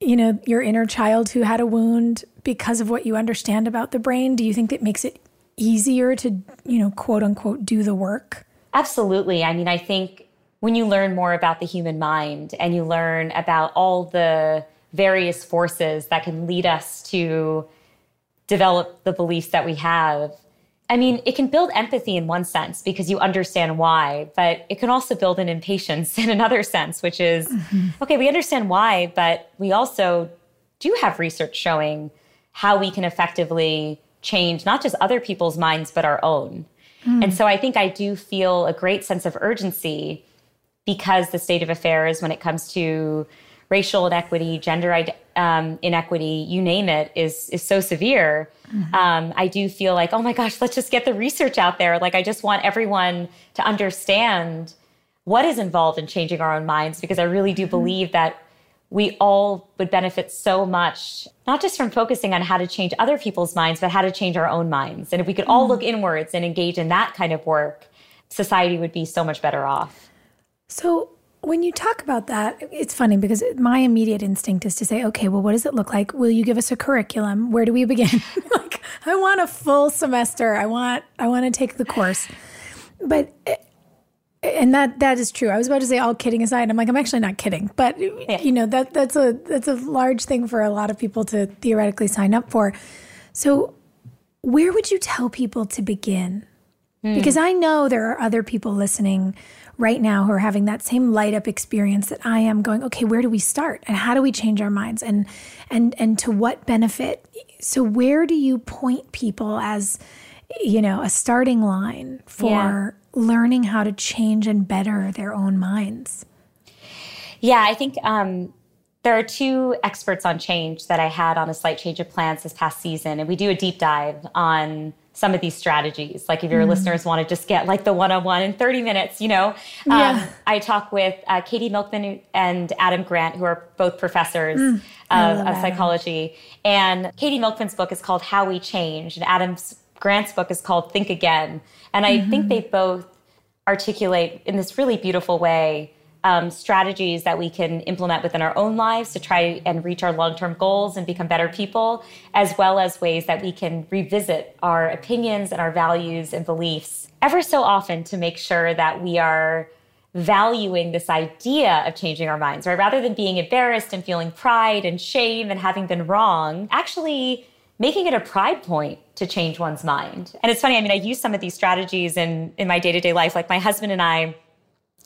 Speaker 3: you know, your inner child who had a wound because of what you understand about the brain? Do you think that makes it easier to, you know, quote unquote, do the work?
Speaker 4: Absolutely. I mean, I think when you learn more about the human mind and you learn about all the various forces that can lead us to develop the beliefs that we have I mean, it can build empathy in one sense because you understand why, but it can also build an impatience in another sense, which is mm-hmm. okay, we understand why, but we also do have research showing how we can effectively change not just other people's minds, but our own. Mm. And so I think I do feel a great sense of urgency because the state of affairs when it comes to racial inequity, gender um, inequity, you name it, is is so severe. Mm-hmm. Um, I do feel like, oh my gosh, let's just get the research out there. Like, I just want everyone to understand what is involved in changing our own minds because I really do mm-hmm. believe that we all would benefit so much, not just from focusing on how to change other people's minds, but how to change our own minds. And if we could all mm-hmm. look inwards and engage in that kind of work, society would be so much better off.
Speaker 3: So, when you talk about that, it's funny because my immediate instinct is to say, okay, well, what does it look like? Will you give us a curriculum? Where do we begin? like, I want a full semester. I want, I want to take the course. But, and that that is true. I was about to say, all kidding aside, I'm like, I'm actually not kidding. But yeah. you know, that that's a that's a large thing for a lot of people to theoretically sign up for. So, where would you tell people to begin? Mm. Because I know there are other people listening right now who are having that same light up experience that I am going, okay, where do we start? And how do we change our minds? And and and to what benefit? So where do you point people as you know, a starting line for yeah. learning how to change and better their own minds?
Speaker 4: Yeah, I think um there are two experts on change that I had on a slight change of plans this past season, and we do a deep dive on some of these strategies. Like if your mm. listeners want to just get like the one-on-one in 30 minutes, you know, yeah. um, I talk with uh, Katie Milkman and Adam Grant, who are both professors mm. of, of psychology. And Katie Milkman's book is called How We Change, and Adam's Grant's book is called Think Again. And I mm-hmm. think they both articulate in this really beautiful way um, strategies that we can implement within our own lives to try and reach our long term goals and become better people, as well as ways that we can revisit our opinions and our values and beliefs ever so often to make sure that we are valuing this idea of changing our minds, right? Rather than being embarrassed and feeling pride and shame and having been wrong, actually making it a pride point to change one's mind. And it's funny, I mean, I use some of these strategies in, in my day to day life. Like my husband and I,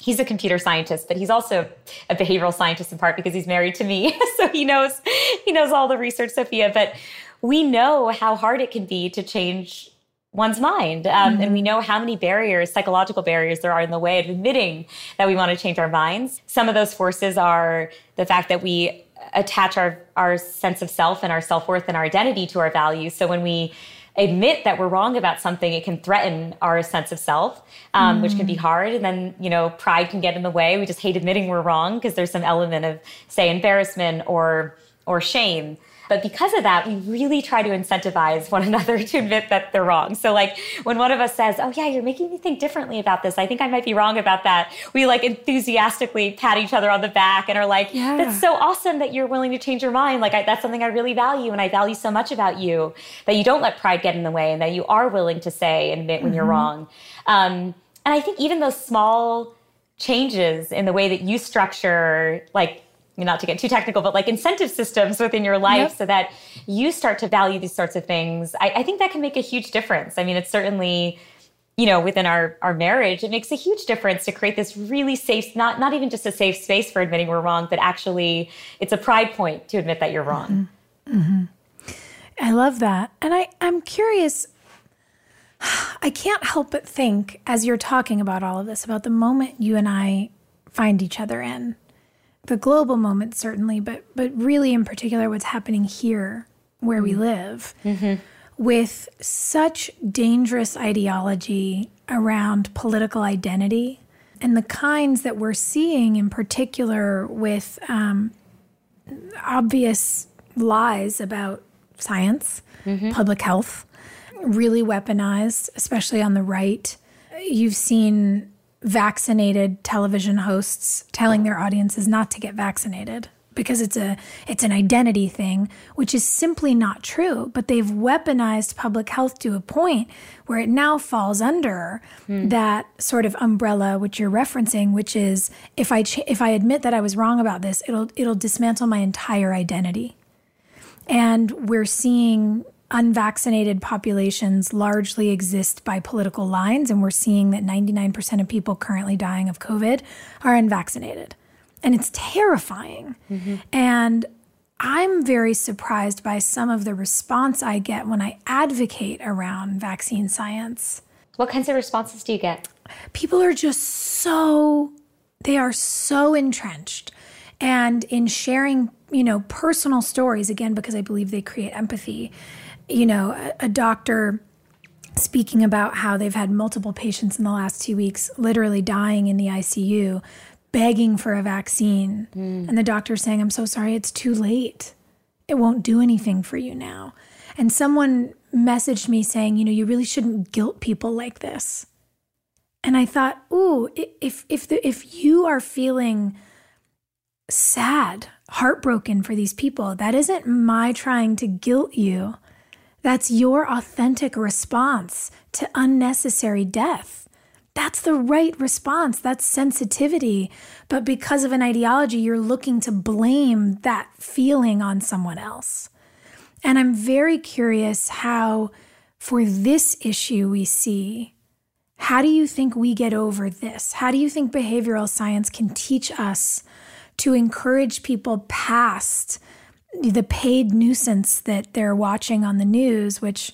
Speaker 4: he's a computer scientist, but he's also a behavioral scientist in part because he's married to me. so he knows, he knows all the research, Sophia. But we know how hard it can be to change one's mind. Um, mm-hmm. And we mm-hmm. know how many barriers, psychological barriers, there are in the way of admitting that we want to change our minds. Some of those forces are the fact that we attach our, our sense of self and our self worth and our identity to our values. So when we admit that we're wrong about something, it can threaten our sense of self, um, mm. which can be mm. hard. And then, you know, pride can get in the way. We just hate admitting we're wrong because there's some element of, say, embarrassment or or shame. But because of that, we really try to incentivize one another to admit that they're wrong. So like when one of us says, "Oh yeah, you're making me think differently about this. I think I might be wrong about that." We like enthusiastically pat each other on the back and are like, yeah. "That's so awesome that you're willing to change your mind. Like I, that's something I really value and I value so much about you that you don't let pride get in the way and that you are willing to say and admit when mm-hmm. you're wrong." Um, and I think even those small changes in the way that you structure like not to get too technical, but like incentive systems within your life yep. so that you start to value these sorts of things. I, I think that can make a huge difference. I mean, it's certainly you know within our our marriage it makes a huge difference to create this really safe not not even just a safe space for admitting we're wrong but actually it's a pride point to admit that you're wrong
Speaker 3: mm-hmm. Mm-hmm. i love that and i i'm curious i can't help but think as you're talking about all of this about the moment you and i find each other in the global moment certainly, but but really in particular what's happening here where we mm-hmm. live mm-hmm. with such dangerous ideology around political identity and the kinds that we're seeing in particular with um, obvious lies about science, mm-hmm. public health, really weaponized, especially on the right. You've seen vaccinated television hosts telling their audiences not to get vaccinated because it's a it's an identity thing which is simply not true but they've weaponized public health to a point where it now falls under hmm. that sort of umbrella which you're referencing which is if i ch- if i admit that i was wrong about this it'll it'll dismantle my entire identity and we're seeing unvaccinated populations largely exist by political lines, and we're seeing that 99% of people currently dying of COVID are unvaccinated. And it's terrifying. Mm-hmm. And I'm very surprised by some of the response I get when I advocate around vaccine science.
Speaker 4: What kinds of responses do you get?
Speaker 3: People are just so, they are so entrenched. And in sharing, you know, personal stories, again, because I believe they create empathy, you know, a, a doctor speaking about how they've had multiple patients in the last two weeks literally dying in the ICU, begging for a vaccine. Mm. And the doctor saying, I'm so sorry, it's too late. It won't do anything for you now. And someone messaged me saying, you know, you really shouldn't guilt people like this. And I thought, ooh, if if the, if you are feeling sad, heartbroken for these people, that isn't my trying to guilt you. That's your authentic response to unnecessary death. That's the right response. That's sensitivity. But because of an ideology, you're looking to blame that feeling on someone else. And I'm very curious how, for this issue, we see how do you think we get over this? How do you think behavioral science can teach us to encourage people past the paid nuisance that they're watching on the news, which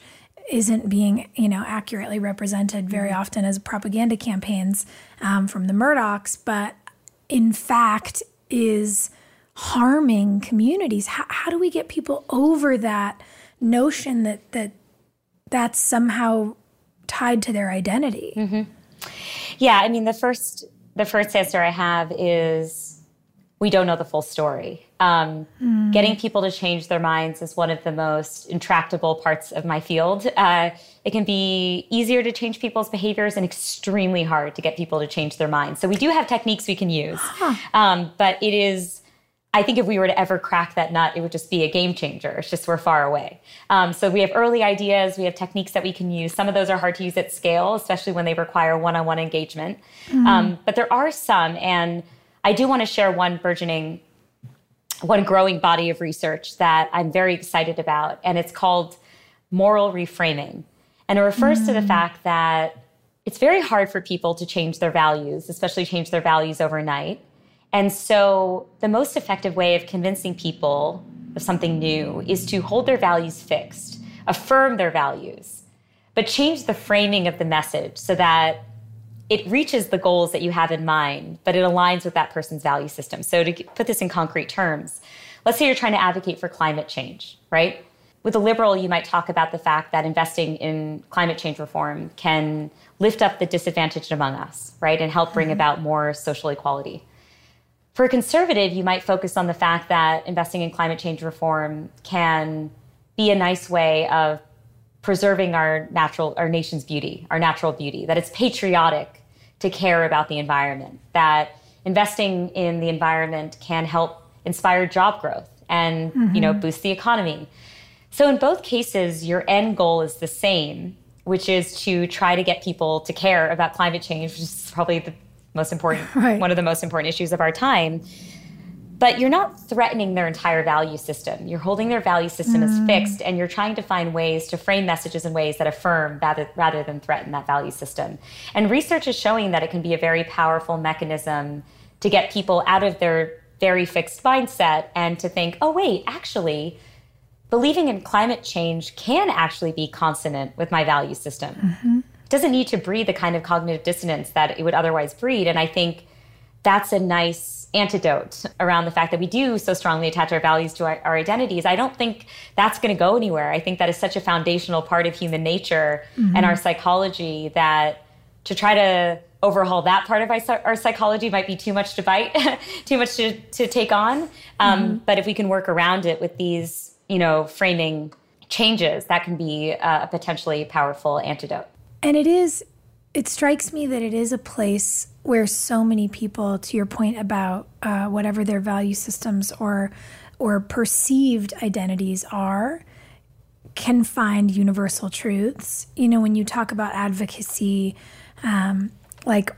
Speaker 3: isn't being you know accurately represented very mm-hmm. often as propaganda campaigns um, from the Murdochs, but in fact is harming communities. How, how do we get people over that notion that that that's somehow tied to their identity?
Speaker 4: Mm-hmm. Yeah, I mean the first the first answer I have is we don't know the full story. Um, mm. Getting people to change their minds is one of the most intractable parts of my field. Uh, it can be easier to change people's behaviors and extremely hard to get people to change their minds. So we do have techniques we can use, huh. um, but it is. I think if we were to ever crack that nut, it would just be a game changer. It's just we're far away. Um, so we have early ideas, we have techniques that we can use. Some of those are hard to use at scale, especially when they require one-on-one engagement. Mm. but there are some, and I do want to share one burgeoning, one growing body of research that I'm very excited about, and it's called moral reframing. And it refers mm. to the mm. fact that it's very hard for people to change their values, especially change their values overnight. And so, the most effective way of convincing people of something new is to hold their values fixed, affirm their values, but change the framing of the message so that it reaches the goals that you have in mind, but it aligns with that person's value system. So, to put this in concrete terms, let's say you're trying to advocate for climate change, right? With a liberal, you might talk about the fact that investing in climate change reform can lift up the disadvantaged among us, right? And help bring mm-hmm. about more social equality. For a conservative, you might focus on the fact that investing in climate change reform can be a nice way of preserving our natural our nation's beauty our natural beauty that it's patriotic to care about the environment, that investing in the environment can help inspire job growth and mm-hmm. you know mm-hmm. boost the economy. So in both cases your end goal is the same, which is to try to get people to care about climate change, which is probably the most important right. one of the most important issues of our time but you're not threatening their entire value system. You're holding their value system mm. as fixed, and you're trying to find ways to frame messages in ways that affirm rather, rather than threaten that value system. And research is showing that it can be a very powerful mechanism to get people out of their very fixed mindset and to think, oh, wait, actually, believing in climate change can actually be consonant with my value system. Mm-hmm. It doesn't need to breed the kind of cognitive dissonance that it would otherwise breed. And I think that's a nice antidote around the fact that we do so strongly attach our values to our, our identities, I don't think that's going to go anywhere. I think that is such a foundational part of human nature mm-hmm. and our psychology that to try to overhaul that part of our, our psychology might be too much to bite, too much to, to take on. Um, mm-hmm. But if we can work around it with these, you know, framing changes, that can be a potentially powerful antidote.
Speaker 3: And it is, it strikes me that it is a place where so many people, to your point about uh, whatever their value systems or or perceived identities are, can find universal truths. You know, when you talk about advocacy, um, like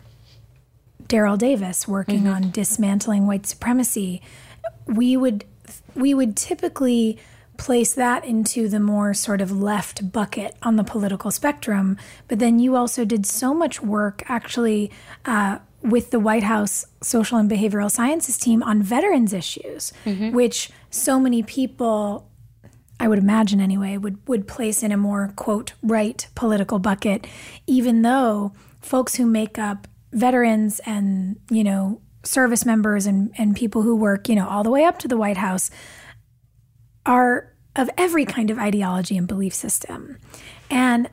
Speaker 3: Daryl Davis working mm-hmm. on dismantling white supremacy, we would we would typically place that into the more sort of left bucket on the political spectrum. But then you also did so much work actually uh, with the White House Social and Behavioral Sciences team on veterans issues, mm-hmm. which so many people. I would imagine anyway, would, would place in a more, quote, right political bucket, even though folks who make up veterans and, you know, service members and, and people who work, you know, all the way up to the White House are of every kind of ideology and belief system. And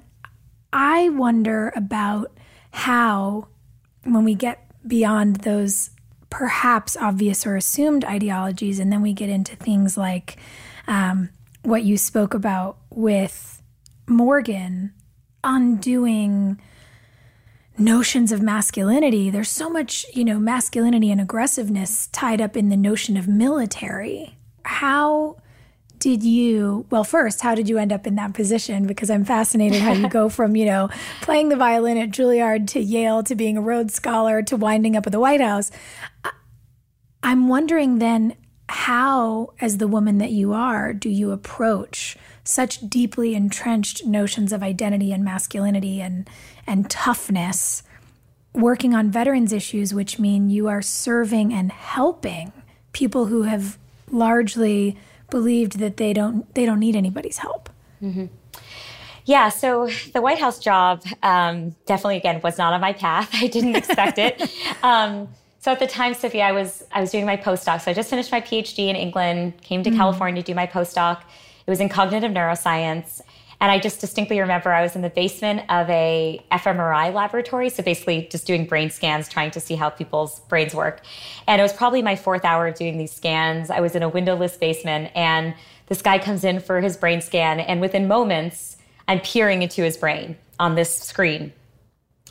Speaker 3: I wonder about how, when we get beyond those perhaps obvious or assumed ideologies, and then we get into things like um, what you spoke about with Morgan, undoing notions of masculinity. There's so much, you know, masculinity and aggressiveness tied up in the notion of military. How did you well first how did you end up in that position? Because i'm fascinated how you go from you know playing the violin at juilliard to yale to being a rhodes scholar to winding up at the white house. I'm wondering then how as the woman that you are do you approach such deeply entrenched notions of identity and masculinity and and toughness working on veterans issues which mean you are serving and helping people who have largely believed that they don't they don't need anybody's help.
Speaker 4: Mm-hmm. Yeah, so the White House job um, definitely again was not on my path. I didn't expect it. Um, so at the time, Sophie, I was I was doing my postdoc. So I just finished my PhD in England, came to mm-hmm. California to do my postdoc. It was in cognitive neuroscience. And I just distinctly remember I was in the basement of a fMRI laboratory, so basically just doing brain scans, trying to see how people's brains work. And it was probably my fourth hour of doing these scans. I was in a windowless basement, and this guy comes in for his brain scan, and within moments, I'm peering into his brain on this screen.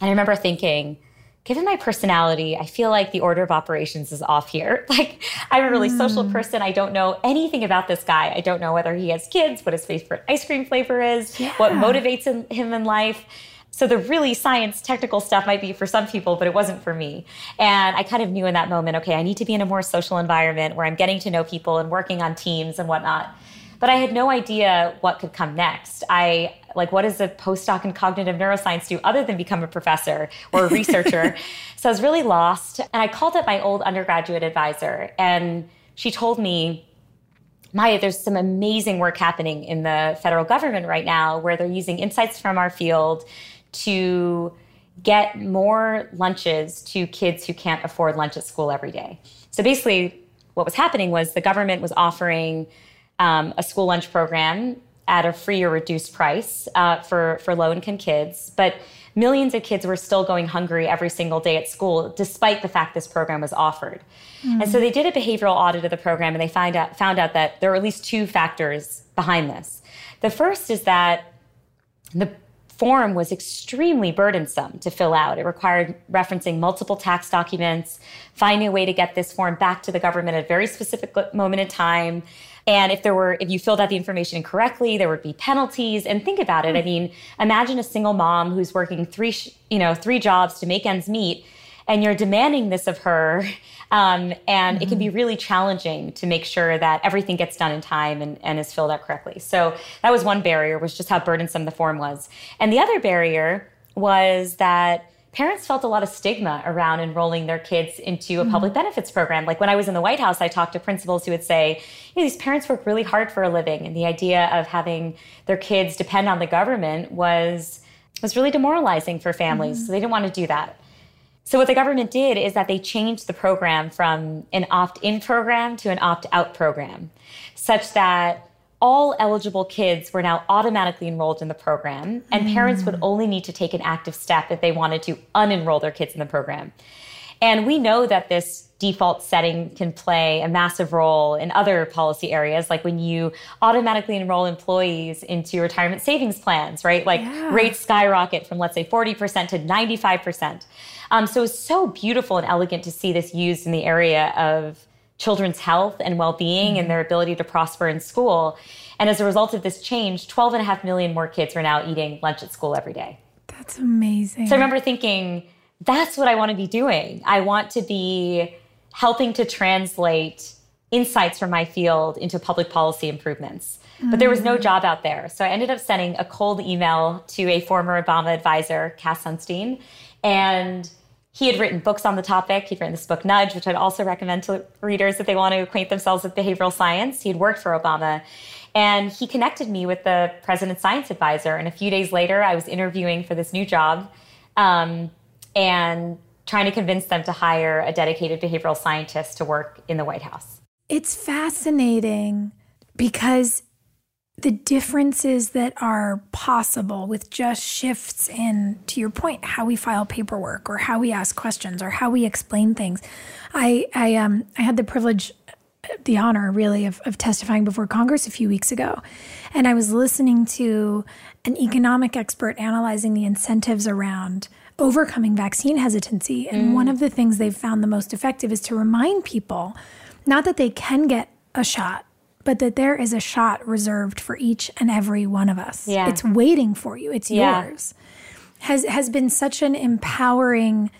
Speaker 4: And I remember thinking, given my personality, I feel like the order of operations is off here. Like, I'm a really mm. social person. I don't know anything about this guy. I don't know whether he has kids, what his favorite ice cream flavor is, yeah. what motivates him in life. So the really science technical stuff might be for some people, but it wasn't for me. And I kind of knew in that moment, okay, I need to be in a more social environment where I'm getting to know people and working on teams and whatnot. But I had no idea what could come next. I like what does a postdoc in cognitive neuroscience do other than become a professor or a researcher? so I was really lost. And I called up my old undergraduate advisor, and she told me, Maya, there's some amazing work happening in the federal government right now where they're using insights from our field to get more lunches to kids who can't afford lunch at school every day. So basically, what was happening was the government was offering um, a school lunch program at a free or reduced price uh, for, for low income kids. But millions of kids were still going hungry every single day at school, despite the fact this program was offered. Mm. And so they did a behavioral audit of the program and they find out, found out that there are at least two factors behind this. The first is that the form was extremely burdensome to fill out. It required referencing multiple tax documents, finding a way to get this form back to the government at a very specific moment in time, and if there were, if you filled out the information incorrectly, there would be penalties. And think about it. I mean, imagine a single mom who's working three, you know, three jobs to make ends meet, and you're demanding this of her. Um, and mm-hmm. it can be mm-hmm. really challenging to make sure that everything gets done in time and, and is filled out correctly. So that was one barrier, was just how burdensome the form was. And the other barrier was that parents felt a lot of stigma around enrolling their kids into a mm-hmm. public benefits program. Like when I was in the White House, I talked to principals who would say, you know, these parents work really hard for a living. And the idea of having their kids depend on the government was, was really demoralizing for families. Mm-hmm. So they didn't want to do that. So what the government did is that they changed the program from an opt-in program to an opt-out program such that all eligible kids were now automatically enrolled in the program, and mm. parents would only need to take an active step if they wanted to unenroll their kids in the program. And we know that this default setting can play a massive role in other policy areas, like when you automatically enroll employees into retirement savings plans, right? Like yeah. rates skyrocket from, let's say, 40% to 95%. Um, so it's so beautiful and elegant to see this used in the area of children's health and well-being mm-hmm. and their ability to prosper in school. And as a result of this change, 12 and a half million more kids are now eating lunch at school every day.
Speaker 3: That's amazing.
Speaker 4: So I remember thinking, that's what I want to be doing. I want to be helping to translate insights from my field into public policy improvements. But there was no mm. job out there. So I ended up sending a cold email to a former Obama advisor, Cass Sunstein, and he had written books on the topic. He'd written this book, Nudge, which I'd also recommend to readers if they want to acquaint themselves with behavioral science. He'd worked for Obama. And he connected me with the president's science advisor. And a few days later, I was interviewing for this new job um, and trying to convince them to hire a dedicated behavioral scientist to work in the White House.
Speaker 3: It's fascinating because the differences that are possible with just shifts in, to your point, how we file paperwork or how we ask questions or how we explain things. I I um I had the privilege, the honor really of, of testifying before Congress a few weeks ago, and I was listening to an economic expert analyzing the incentives around overcoming vaccine hesitancy. And mm. one of the things they've found the most effective is to remind people not that they can get a shot but that there is a shot reserved for each and every one of us. Yeah. It's waiting for you. It's yeah. yours. Has has been such an empowering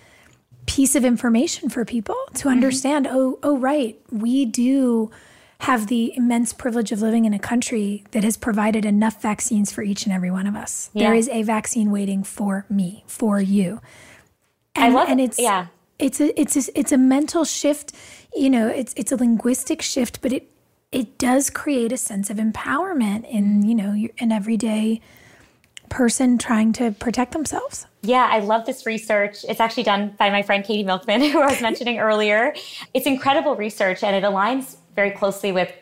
Speaker 3: piece of information for people to mm-hmm. understand, oh, oh right, we do have the immense privilege of living in a country that has provided enough vaccines for each and every one of us. Yeah. There is a vaccine waiting for me, for you.
Speaker 4: And, I love and it's yeah.
Speaker 3: It's a it's a, it's a mental shift, you know, it's it's a linguistic shift, but it it does create a sense of empowerment in mm-hmm. you know an everyday person trying to protect themselves.
Speaker 4: Yeah, I love this research. It's actually done by my friend Katie Milkman, who I was mentioning earlier. It's incredible research and it aligns very closely with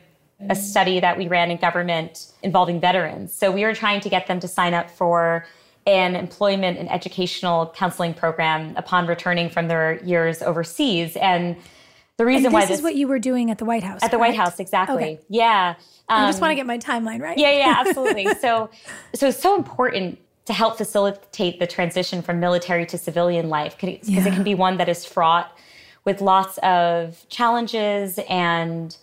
Speaker 4: a mm-hmm. study that we ran in government involving veterans. So we were trying to get them to sign up for an employment and educational counseling program upon returning from their years overseas. And the reason
Speaker 3: and
Speaker 4: why
Speaker 3: this
Speaker 4: this
Speaker 3: is what you were doing at the White House.
Speaker 4: at the White? House, exactly.
Speaker 3: Okay.
Speaker 4: Yeah.
Speaker 3: I just
Speaker 4: Um,
Speaker 3: want to get my timeline right.
Speaker 4: yeah, yeah, absolutely. so, so it's so important to help facilitate the transition from military to civilian life because
Speaker 3: Yeah.
Speaker 4: it can be one that is fraught with lots of challenges and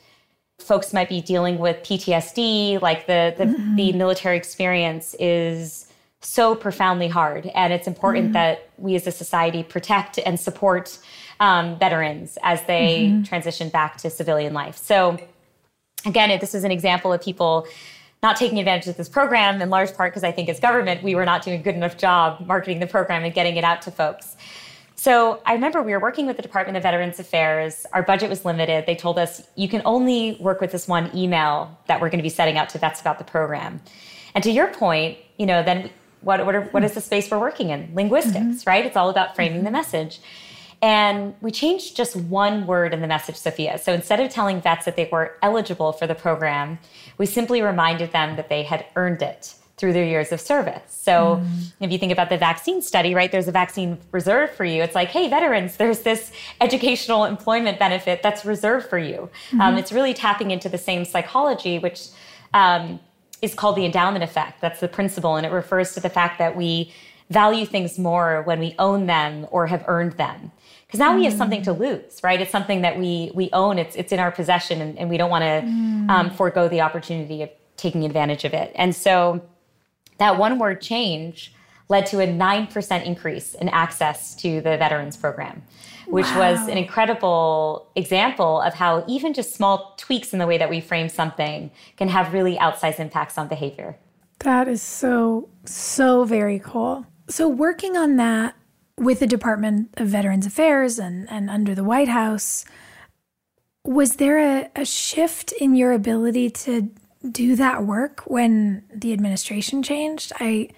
Speaker 4: folks might be dealing with PTSD. Like the the, the military experience is so profoundly hard, and it's important that we as a society protect and support um, veterans as they mm-hmm. transition back to civilian life. So again, this is an example of people not taking advantage of this program in large part because I think as government, we were not doing a good enough job marketing the program and getting it out to folks. So I remember we were working with the Department of Veterans Affairs. Our budget was limited. They told us you can only work with this one email that we're going to be setting out to vets about the program. And to your point, you know, then what what, are, what is the space we're working in? Linguistics, mm-hmm. right? It's all about framing the mm-hmm. message. And we changed just one word in the message, Sophia. So instead of telling vets that they were eligible for the program, we simply reminded them that they had earned it through their years of service. So if you think about the vaccine study, right, there's a vaccine reserved for you. It's like, hey, veterans, there's this educational employment benefit that's reserved for you. Um, it's really tapping into the same psychology, which um, is called the endowment effect. That's the principle, and it refers to the fact that we value things more when we own them or have earned them. Because now we have something to lose, right? It's something that we we own. It's it's in our possession, and, and we don't want to um, forego the opportunity of taking advantage of it. And so that one word change led to a 9% increase in access to the veterans program, which was an incredible example of how even just small tweaks in the way that we frame something can have really outsized impacts on behavior.
Speaker 3: That is so, so very cool. So, working on that with the Department of Veterans Affairs and, and under the White House, was there a, a shift in your ability to do that work when the administration changed? I,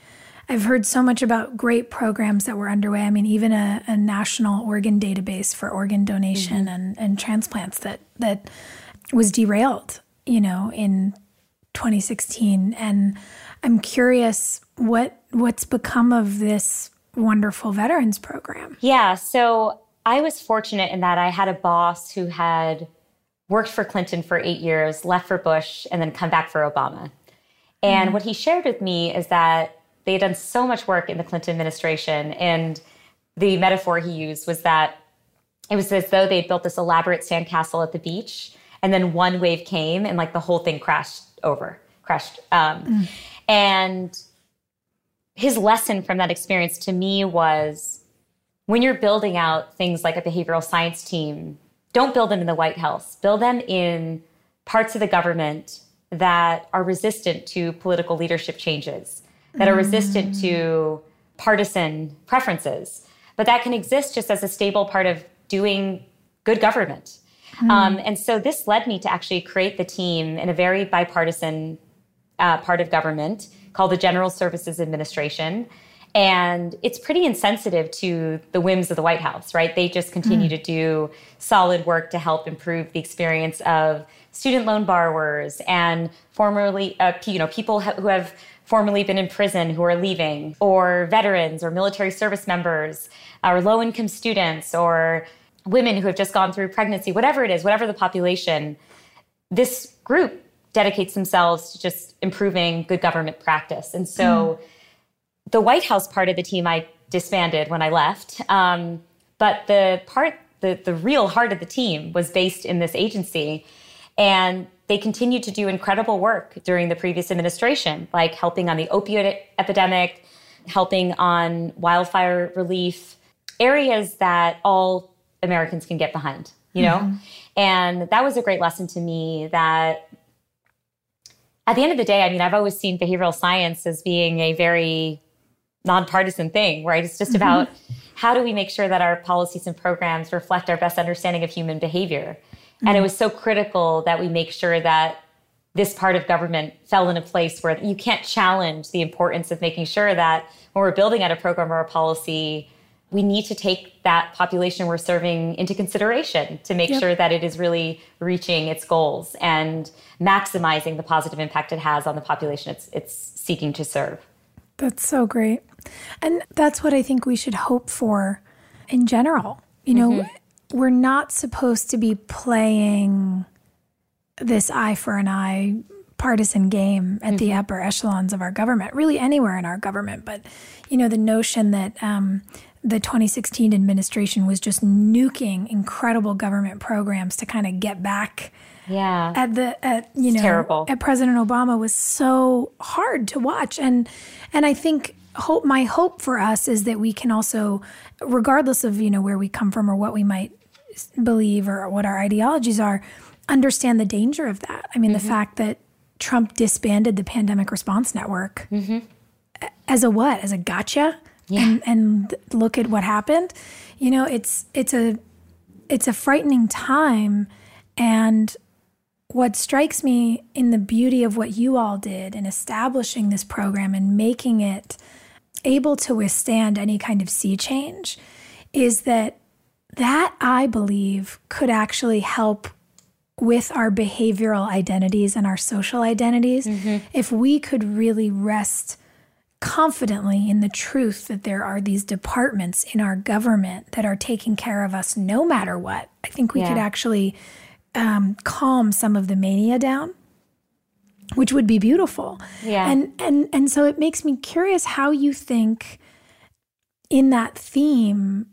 Speaker 3: I've heard so much about great programs that were underway. I mean, even a, a national organ database for organ donation mm-hmm. and, and transplants that, that was derailed, you know, in 2016. And I'm curious what what's become of this wonderful veterans program.
Speaker 4: Yeah, so I was fortunate in that I had a boss who had worked for Clinton for eight years, left for Bush, and then come back for Obama. And what he shared with me is that they had done so much work in the Clinton administration. And the metaphor he used was that it was as though they had built this elaborate sandcastle at the beach, and then one wave came and like the whole thing crashed over, crashed. Um, And his lesson from that experience to me was when you're building out things like a behavioral science team, don't build them in the White House. Build them in parts of the government that are resistant to political leadership changes, that are resistant to partisan preferences, but that can exist just as a stable part of doing good government. Um, and so this led me to actually create the team in a very bipartisan uh, part of government called the General Services Administration. And it's pretty insensitive to the whims of the White House, right? They just continue to do solid work to help improve the experience of student loan borrowers and formerly, uh, you know, people who have formerly been in prison who are leaving, or veterans, or military service members, or low income students, or women who have just gone through pregnancy, whatever it is, whatever the population. This group dedicates themselves to just improving good government practice. And so the White House part of the team I disbanded when I left. Um, but the part, the, the real heart of the team was based in this agency. And they continued to do incredible work during the previous administration, like helping on the opioid epidemic, helping on wildfire relief, areas that all Americans can get behind, you know? And that was a great lesson to me that at the end of the day, I mean, I've always seen behavioral science as being a very nonpartisan thing, right? It's just mm-hmm. about how do we make sure that our policies and programs reflect our best understanding of human behavior. And it mm-hmm. was so critical that we make sure that this part of government fell in a place where you can't challenge the importance of making sure that when we're building out a program or a policy, we need to take that population we're serving into consideration to make yep. sure that it is really reaching its goals and maximizing the positive impact it has on the population it's, it's seeking to serve.
Speaker 3: That's so great. And that's what I think we should hope for in general. You know, mm-hmm. we're not supposed to be playing this eye for an eye partisan game at mm-hmm. the upper echelons of our government, really anywhere in our government. But, you know, the notion that um, the 2016 administration was just nuking incredible government programs to kind of get back
Speaker 4: yeah
Speaker 3: at the at you know
Speaker 4: terrible.
Speaker 3: at president obama was so hard to watch and and i think hope my hope for us is that we can also regardless of you know where we come from or what we might believe or what our ideologies are understand the danger of that i mean mm-hmm. the fact that trump disbanded the pandemic response network mm-hmm. as a what as a gotcha yeah. and and look at what happened you know it's it's a it's a frightening time and what strikes me in the beauty of what you all did in establishing this program and making it able to withstand any kind of sea change is that that I believe could actually help with our behavioral identities and our social identities mm-hmm. if we could really rest confidently in the truth that there are these departments in our government that are taking care of us no matter what. I think we yeah. could actually um, calm some of the mania down, which would be beautiful.
Speaker 4: Yeah.
Speaker 3: And and and so it makes me curious how you think in that theme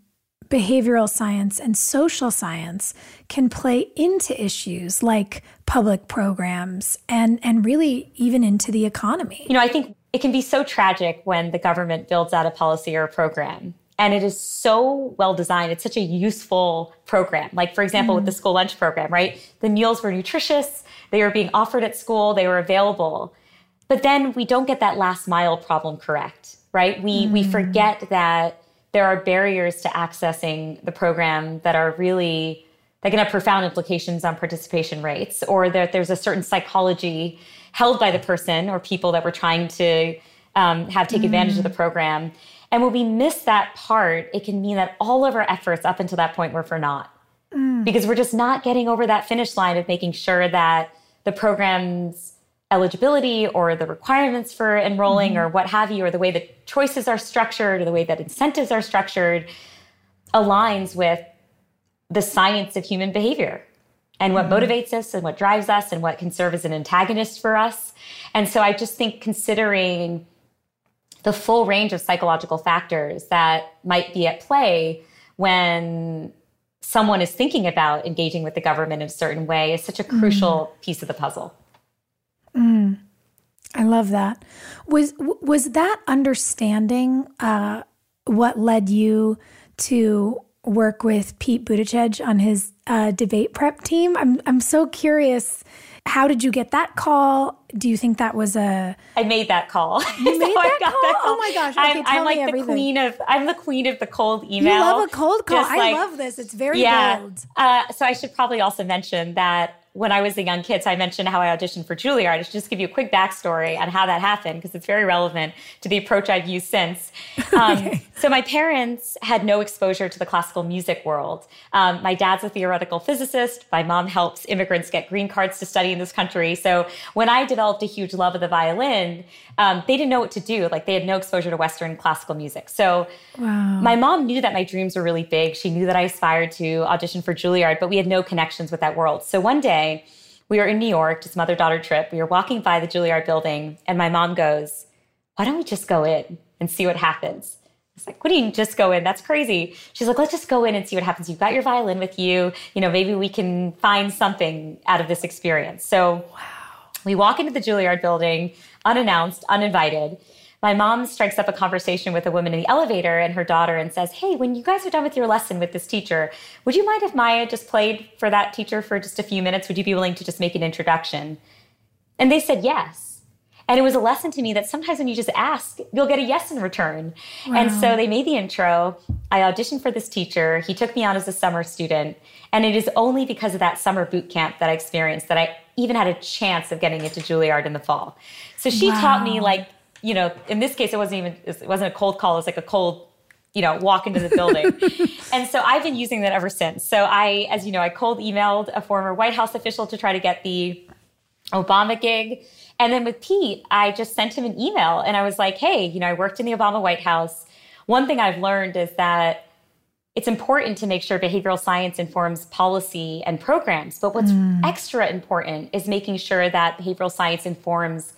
Speaker 3: behavioral science and social science can play into issues like public programs and and really even into the economy.
Speaker 4: You know, I think it can be so tragic when the government builds out a policy or a program and it is so well designed. It's such a useful program. Like, for example, mm. with the mm. school lunch program, right? The meals were nutritious, they were being offered at school, they were available. But then we don't get that last mile problem correct, right? We, mm. we forget that there are barriers to accessing the program that are really, that can have profound implications on participation rates, or that there's a certain psychology held by the person or people that we're trying to um, have take mm. advantage of the mm. program and when we miss that part, it can mean that all of our efforts up until that point were for naught. Mm. Because we're just not getting over that finish line of making sure that the program's eligibility or the requirements for enrolling mm-hmm. or what have you, or the way that choices are structured or the way that incentives are structured aligns with the science of human behavior and what mm-hmm. motivates us and what drives us and what can serve as an antagonist for us. And so I just think considering the full range of psychological factors that might be at play when someone is thinking about engaging with the government in a certain way is such a crucial mm. piece of the puzzle.
Speaker 3: Mm. I love that. Was was that understanding uh, what led you to work with Pete Buttigieg on his uh, debate prep team? I'm I'm so curious how did you get that call? Do you think that was a?
Speaker 4: I made that call.
Speaker 3: You so made that, call? that, call? Oh my gosh! Okay,
Speaker 4: I'm, I'm like
Speaker 3: everything.
Speaker 4: the queen of. I'm the queen of the cold email.
Speaker 3: You love a cold call. I love this. It's very
Speaker 4: yeah.
Speaker 3: bold.
Speaker 4: Uh, so I should probably also mention that when I was a young kid, so I mentioned how I auditioned for Juilliard. I should just give you a quick backstory on how that happened because it's very relevant to the approach I've used since. Um, okay. So my parents had no exposure to the classical music world. Um, my dad's a theoretical physicist. My mom helps immigrants get green cards to study in this country. So when I developed a huge love of the violin, um, they didn't know what to do. Like they had no exposure to Western classical music. So wow. my mom knew that my dreams were really big. She knew that I aspired to audition for Juilliard, but we had no connections with that world. So one day we were in New York, just mother daughter trip. We were walking by the Juilliard building, and my mom goes, Why don't we just go in and see what happens? I was like, What do you mean just go in? That's crazy. She's like, Let's just go in and see what happens. You've got your violin with you. You know, maybe we can find something out of this experience. So wow. we walk into the Juilliard building unannounced, uninvited my mom strikes up a conversation with a woman in the elevator and her daughter and says, Hey, when you guys are done with your lesson with this teacher, would you mind if Maya just played for that teacher for just a few minutes? Would you be willing to just make an introduction? And they said yes. And it was a lesson to me that sometimes when you just ask, you'll get a yes in return. Wow. And so they made the intro. I auditioned for this teacher. He took me on as a summer student. And it is only because of that summer boot camp that I experienced that I even had a chance of getting into Juilliard in the fall. So she wow. taught me like you know, in this case, it wasn't even it wasn't a cold call. It was like a cold you know, walk into the building. and so I've been using that ever since. So I, as you know, I cold emailed a former White House official to try to get the Obama gig. And then with Pete, I just sent him an email and I was like, hey, you know, I worked in the Obama White House. One thing I've learned is that it's important to make sure behavioral science informs policy and programs. But what's mm. extra important is making sure that behavioral science informs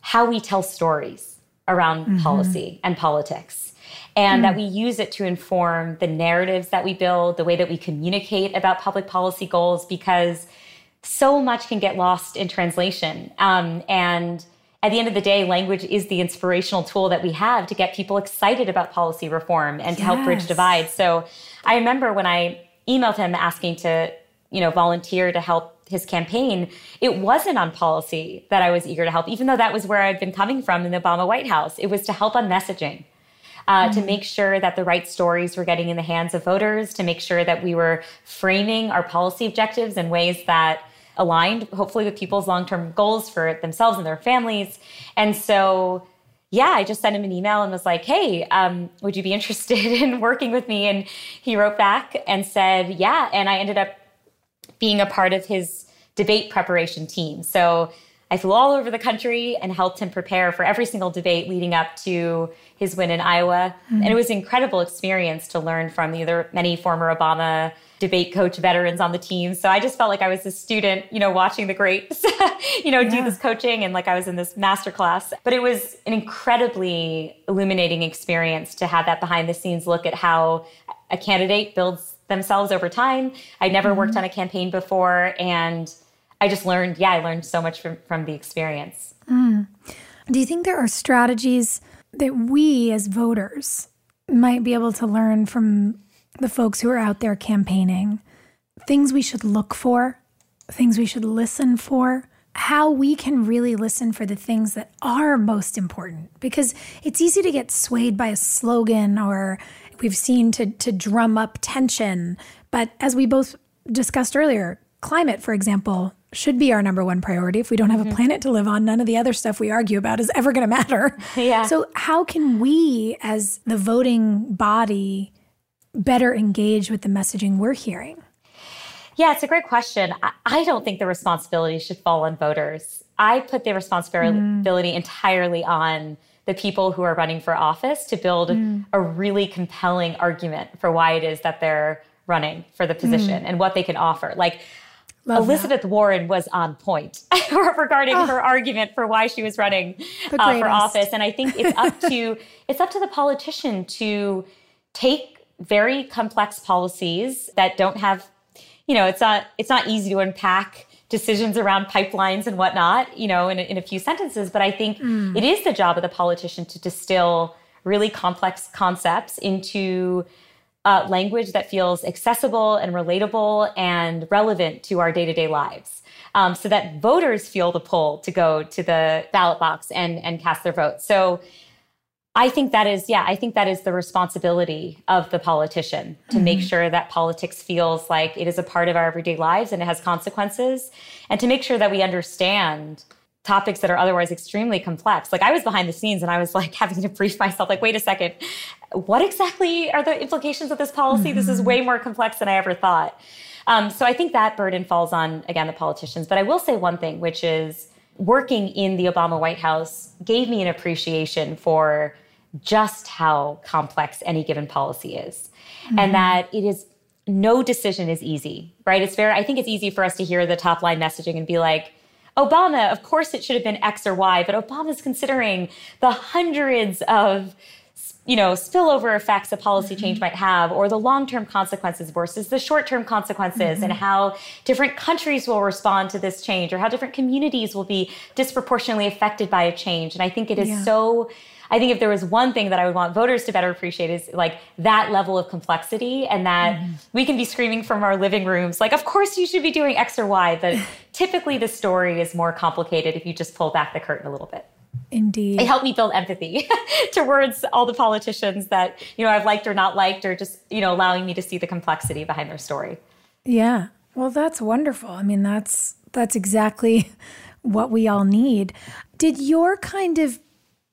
Speaker 4: how we tell stories around mm-hmm. policy and politics. And mm. that we use it to inform the narratives that we build, the way that we communicate about public policy goals, because so much can get lost in translation. Um, and at the end of the day, language is the inspirational tool that we have to get people excited about policy reform and to yes. help bridge divides. So I remember when I emailed him asking to, you know, volunteer to help his campaign, it wasn't on policy that I was eager to help, even though that was where I'd been coming from in the Obama White House. It was to help on messaging. Uh, mm-hmm. to make sure that the right stories were getting in the hands of voters, to make sure that we were framing our policy objectives in ways that aligned, hopefully, with people's long term goals for themselves and their families. And so, yeah, I just sent him an email and was like, hey, um, would you be interested in working with me? And he wrote back and said, yeah. And I ended up being a part of his debate preparation team. So I flew all over the country and helped him prepare for every single debate leading up to his win in Iowa. Mm-hmm. And it was an incredible experience to learn from the other many former Obama debate coach veterans on the team. So I just felt like I was a student, you know, watching the greats, you know, yeah. do this coaching and like I was in this master class. But it was an incredibly illuminating experience to have that behind the scenes look at how a candidate builds themselves over time. I'd never mm-hmm. worked on a campaign before and I just learned, yeah, I learned so much from, from the experience.
Speaker 3: Mm. Do you think there are strategies that we as voters might be able to learn from the folks who are out there campaigning, things we should look for, things we should listen for, how we can really listen for the things that are most important. Because it's easy to get swayed by a slogan or we've seen to, to drum up tension. But as we both discussed earlier, climate, for example, should be our number one priority. If we don't have mm-hmm. a planet to live on, none of the other stuff we argue about is ever going to matter.
Speaker 4: Yeah.
Speaker 3: So, how can we, as the voting body, better engage with the messaging we're hearing?
Speaker 4: Yeah, it's a great question. I don't think the responsibility should fall on voters. I put the responsibility mm. entirely on the people who are running for office to build mm. a really compelling argument for why it is that they're running for the position mm. and what they can offer. Like Love Elizabeth that. Warren was on point regarding oh, her argument for why she was running uh, for office, and I think it's up to it's up to the politician to take very complex policies that don't have, you know, it's not it's not easy to unpack decisions around pipelines and whatnot, you know, in a, in a few sentences. But I think mm. it is the job of the politician to distill really complex concepts into uh, language that feels accessible and relatable and relevant to our day to day lives. Um, so that voters feel the pull to go to the ballot box and, and cast their vote. So I think that is, yeah, I think that is the responsibility of the politician to mm-hmm. make sure that politics feels like it is a part of our everyday lives and it has consequences, and to make sure that we understand topics that are otherwise extremely complex. Like I was behind the scenes and I was like having to brief myself, like, wait a second, what exactly are the implications of this policy? Mm-hmm. This is mm-hmm. way more complex than I ever thought. Um, so I think that burden falls on, again, the politicians. But I will say one thing, which is working in the Obama White House gave me an appreciation for just how complex any given policy is. Mm-hmm. And that it is no decision is easy, right? It's fair. I think it's easy for us to hear the top line messaging and be like, Obama, of course it should have been X or Y, but Obama's considering the hundreds of you know, spillover effects a policy mm-hmm. change might have, or the long term consequences versus the short term consequences, mm-hmm. and how different countries will respond to this change, or how different communities will be disproportionately affected by a change. And I think it is yeah. so I think if there was one thing that I would want voters to better appreciate is like that level of complexity and that mm-hmm. we can be screaming from our living rooms, like, of course you should be doing X or Y. But typically the story is more complicated if you just pull back the curtain a little bit.
Speaker 3: Indeed.
Speaker 4: It helped me build empathy towards all the politicians that, you know, I've liked or not liked, or just, you know, allowing me to see the complexity behind their story.
Speaker 3: Yeah. Well, that's wonderful. I mean, that's that's exactly what we all need. Did your kind of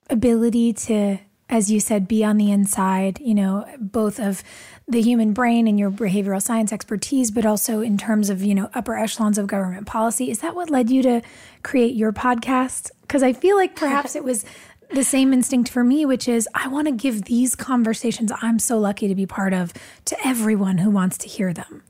Speaker 3: ability to as you said, be on the inside, you know, both of the human brain and your behavioral science expertise, but also in terms of, you know, upper echelons of government policy. Is that what led you to create your podcast? Because I feel like perhaps it was the same instinct for me, which is I want to give these conversations I'm so lucky to be part of to everyone who wants to hear them.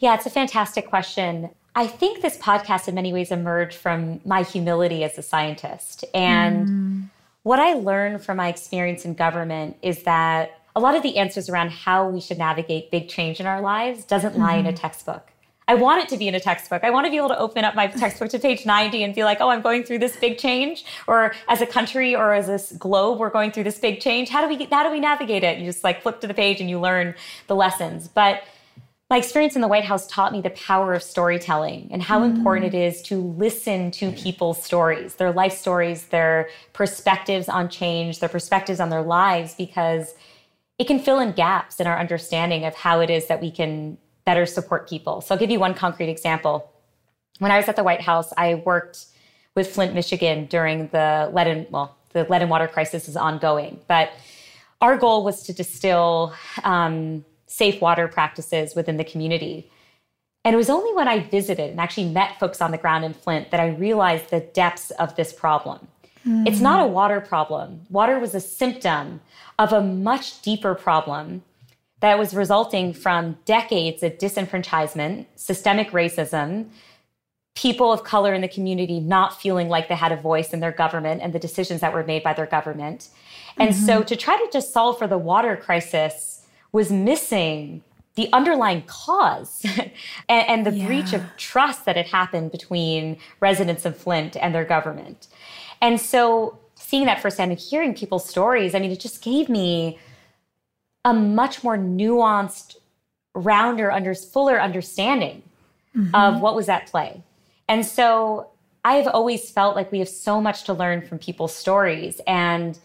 Speaker 4: Yeah, it's a fantastic question. I think this podcast in many ways emerged from my humility as a scientist. And mm. What I learned from my experience in government is that a lot of the answers around how we should navigate big change in our lives doesn't lie mm. in a mm-hmm. textbook. I want it to be in a textbook. I want to be able to open up my textbook to page 90 and be like, oh, I'm going through this big change. Or as a country or as a globe, we're going through this big change. How do we how do we navigate it? You just like flip to the page and you learn the lessons. But my experience in the White House taught me the power of storytelling and how mm. important it is to listen to people's stories, their life stories, their perspectives on change, their perspectives on their lives, because it can fill in gaps in our understanding of how it is that we can better support people. So I'll give you one concrete example. When I was at the White House, I worked with Flint, Michigan during the lead and well, the lead and water crisis is ongoing, but our goal was to distill um, safe water practices within the community. And it was only when I visited and actually met folks on the ground in Flint that I realized the depths of this problem. Mm. It's not a water problem. Water was a symptom of a much deeper problem that was resulting from decades of disenfranchisement, systemic racism, people of color in the community not feeling like they had a voice in their government and the decisions that were made by their government. And mm-hmm. so to try to just solve for the water crisis was missing the underlying cause and, and, the yeah. breach of trust that had happened between residents of Flint and their government. And so seeing that firsthand and hearing people's stories, I mean, it just gave me a much more nuanced, rounder, under, fuller understanding mm-hmm. of what was at play. And so I've always felt like we have so much to learn from people's stories. And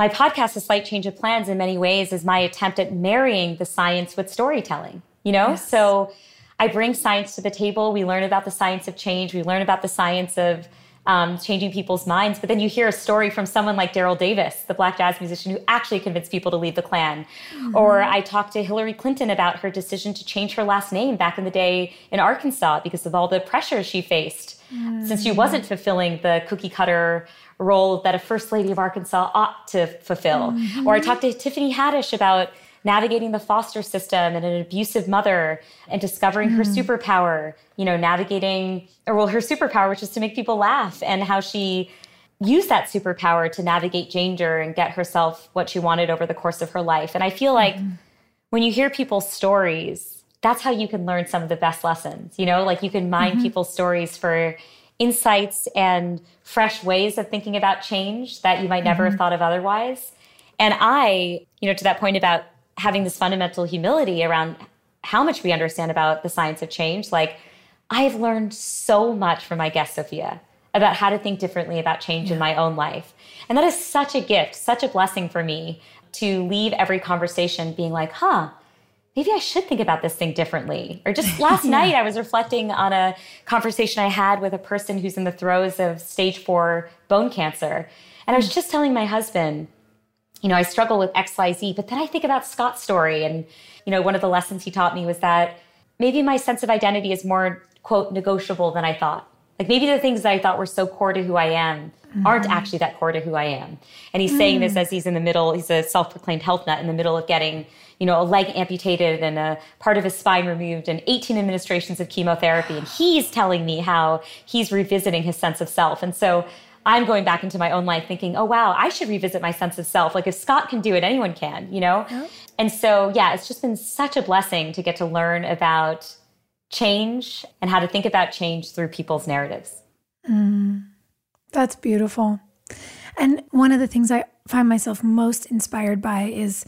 Speaker 4: my podcast, A Slight Change of Plans, in many ways is my attempt at marrying the science with storytelling, you know? Yes. So I bring science to the table. We learn about the science of change. We learn about the science of um, changing people's minds. But then you hear a story from someone like Daryl Davis, the black jazz musician who actually convinced people to leave the Klan. Mm-hmm. Or I talked to Hillary Clinton about her decision to change her last name back in the day in Arkansas because of all the pressure she faced mm-hmm. since she wasn't fulfilling the cookie cutter role that a first lady of Arkansas ought to fulfill. Mm-hmm. Or I talked to Tiffany Haddish about navigating the foster system and an abusive mother and discovering mm. her hmm. superpower, you know, navigating, or well, her superpower, which is to make people laugh, and how she used that superpower to navigate danger and get herself what she wanted over the course of her life. And I feel like mm. when you hear people's stories, that's how you can learn some of the best lessons, you know, like you can mine mm-hmm. people's stories for insights and fresh ways of thinking about change that you might never mm-hmm. have thought of otherwise. And I, you know, to that point about having this fundamental humility around how much we understand about the science of change. Like, I've learned so much from my guest, Sophia, about how to think differently about change yeah. in my own life. And that is such a gift, such a blessing for me to leave every conversation being like, huh, maybe I should think about this thing differently. Or just last yeah. night, I was reflecting on a conversation I had with a person who's in the throes of stage four bone cancer. And I was mm. just telling my husband, you know, I struggle with XYZ, but then I think about Scott's story. And, you know, one of the lessons he taught me was that maybe my sense of identity is more, quote, negotiable than I thought. Like maybe the things that I thought were so core to who I am mm-hmm. aren't actually that core to who I am. And he's mm. saying this mm. as he's in the middle, he's a self proclaimed health nut in the middle of getting, you know, a leg amputated and a part of his spine removed and 18 administrations of chemotherapy. And he's telling me how he's revisiting his sense of self. And so I'm going back into my own life thinking, oh, wow, I should revisit my sense of self. Like if Scott can do it, anyone can, you know? And so, yeah, it's just been such a blessing to get to learn about change and how to think about change through people's narratives.
Speaker 3: Mm, that's beautiful. And one of the things I find myself most inspired by is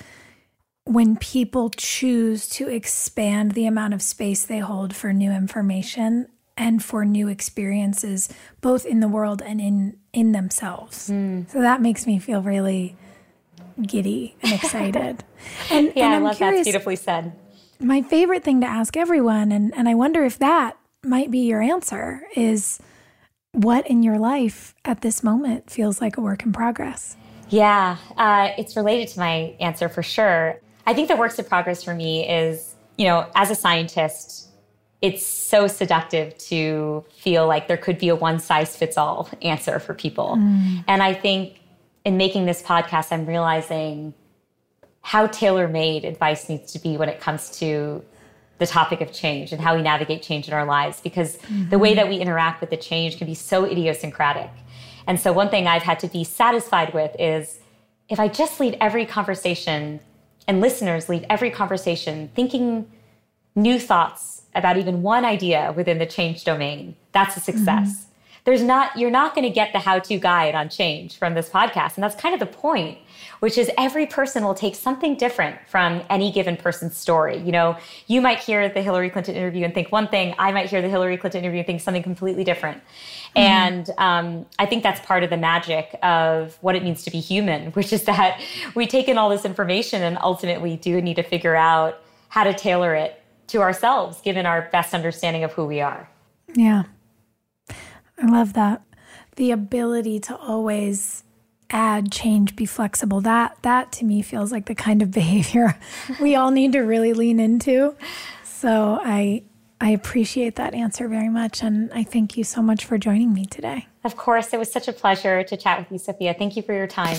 Speaker 3: when people choose to expand the amount of space they hold for new information and for new experiences both in the world and in in themselves. Mm. so that makes me feel really giddy and excited.
Speaker 4: And yeah and i love curious, that's beautifully said.
Speaker 3: My favorite thing to ask everyone and and i wonder if that might be your answer is what in your life at this moment feels like a work in progress?
Speaker 4: Yeah, uh, it's related to my answer for sure. I think the works of progress for me is, you know, as a scientist, it's so seductive to feel like there could be a one size fits all answer for people. Mm. And I think in making this podcast, I'm realizing how tailor made advice needs to be when it comes to the topic of change and how we navigate change in our lives because mm-hmm. the way that we interact with the change can be so idiosyncratic. And so, one thing I've had to be satisfied with is if I just leave every conversation and listeners leave every conversation thinking new thoughts about even one idea within the change domain, that's a success. Mm-hmm. There's not, you're not going to get the how to guide on change from this podcast. And that's kind of the point which is every person will take something different from any given person's story. You know, you might hear the Hillary Clinton interview and think one thing, I might hear the Hillary Clinton interview and think something completely different. Mm-hmm. And um, I think that's part of the magic of what it means to be human, which is that we take in all this information and ultimately do need to figure out how to tailor it to ourselves, given our best understanding of who we are.
Speaker 3: Yeah. I love that. The ability to always add change be flexible. That that to me feels like the kind of behavior we all need to really lean into. So i i appreciate that answer very much and i thank you so much for joining me today.
Speaker 4: Of course it was such a pleasure to chat with you sophia. Thank you for your time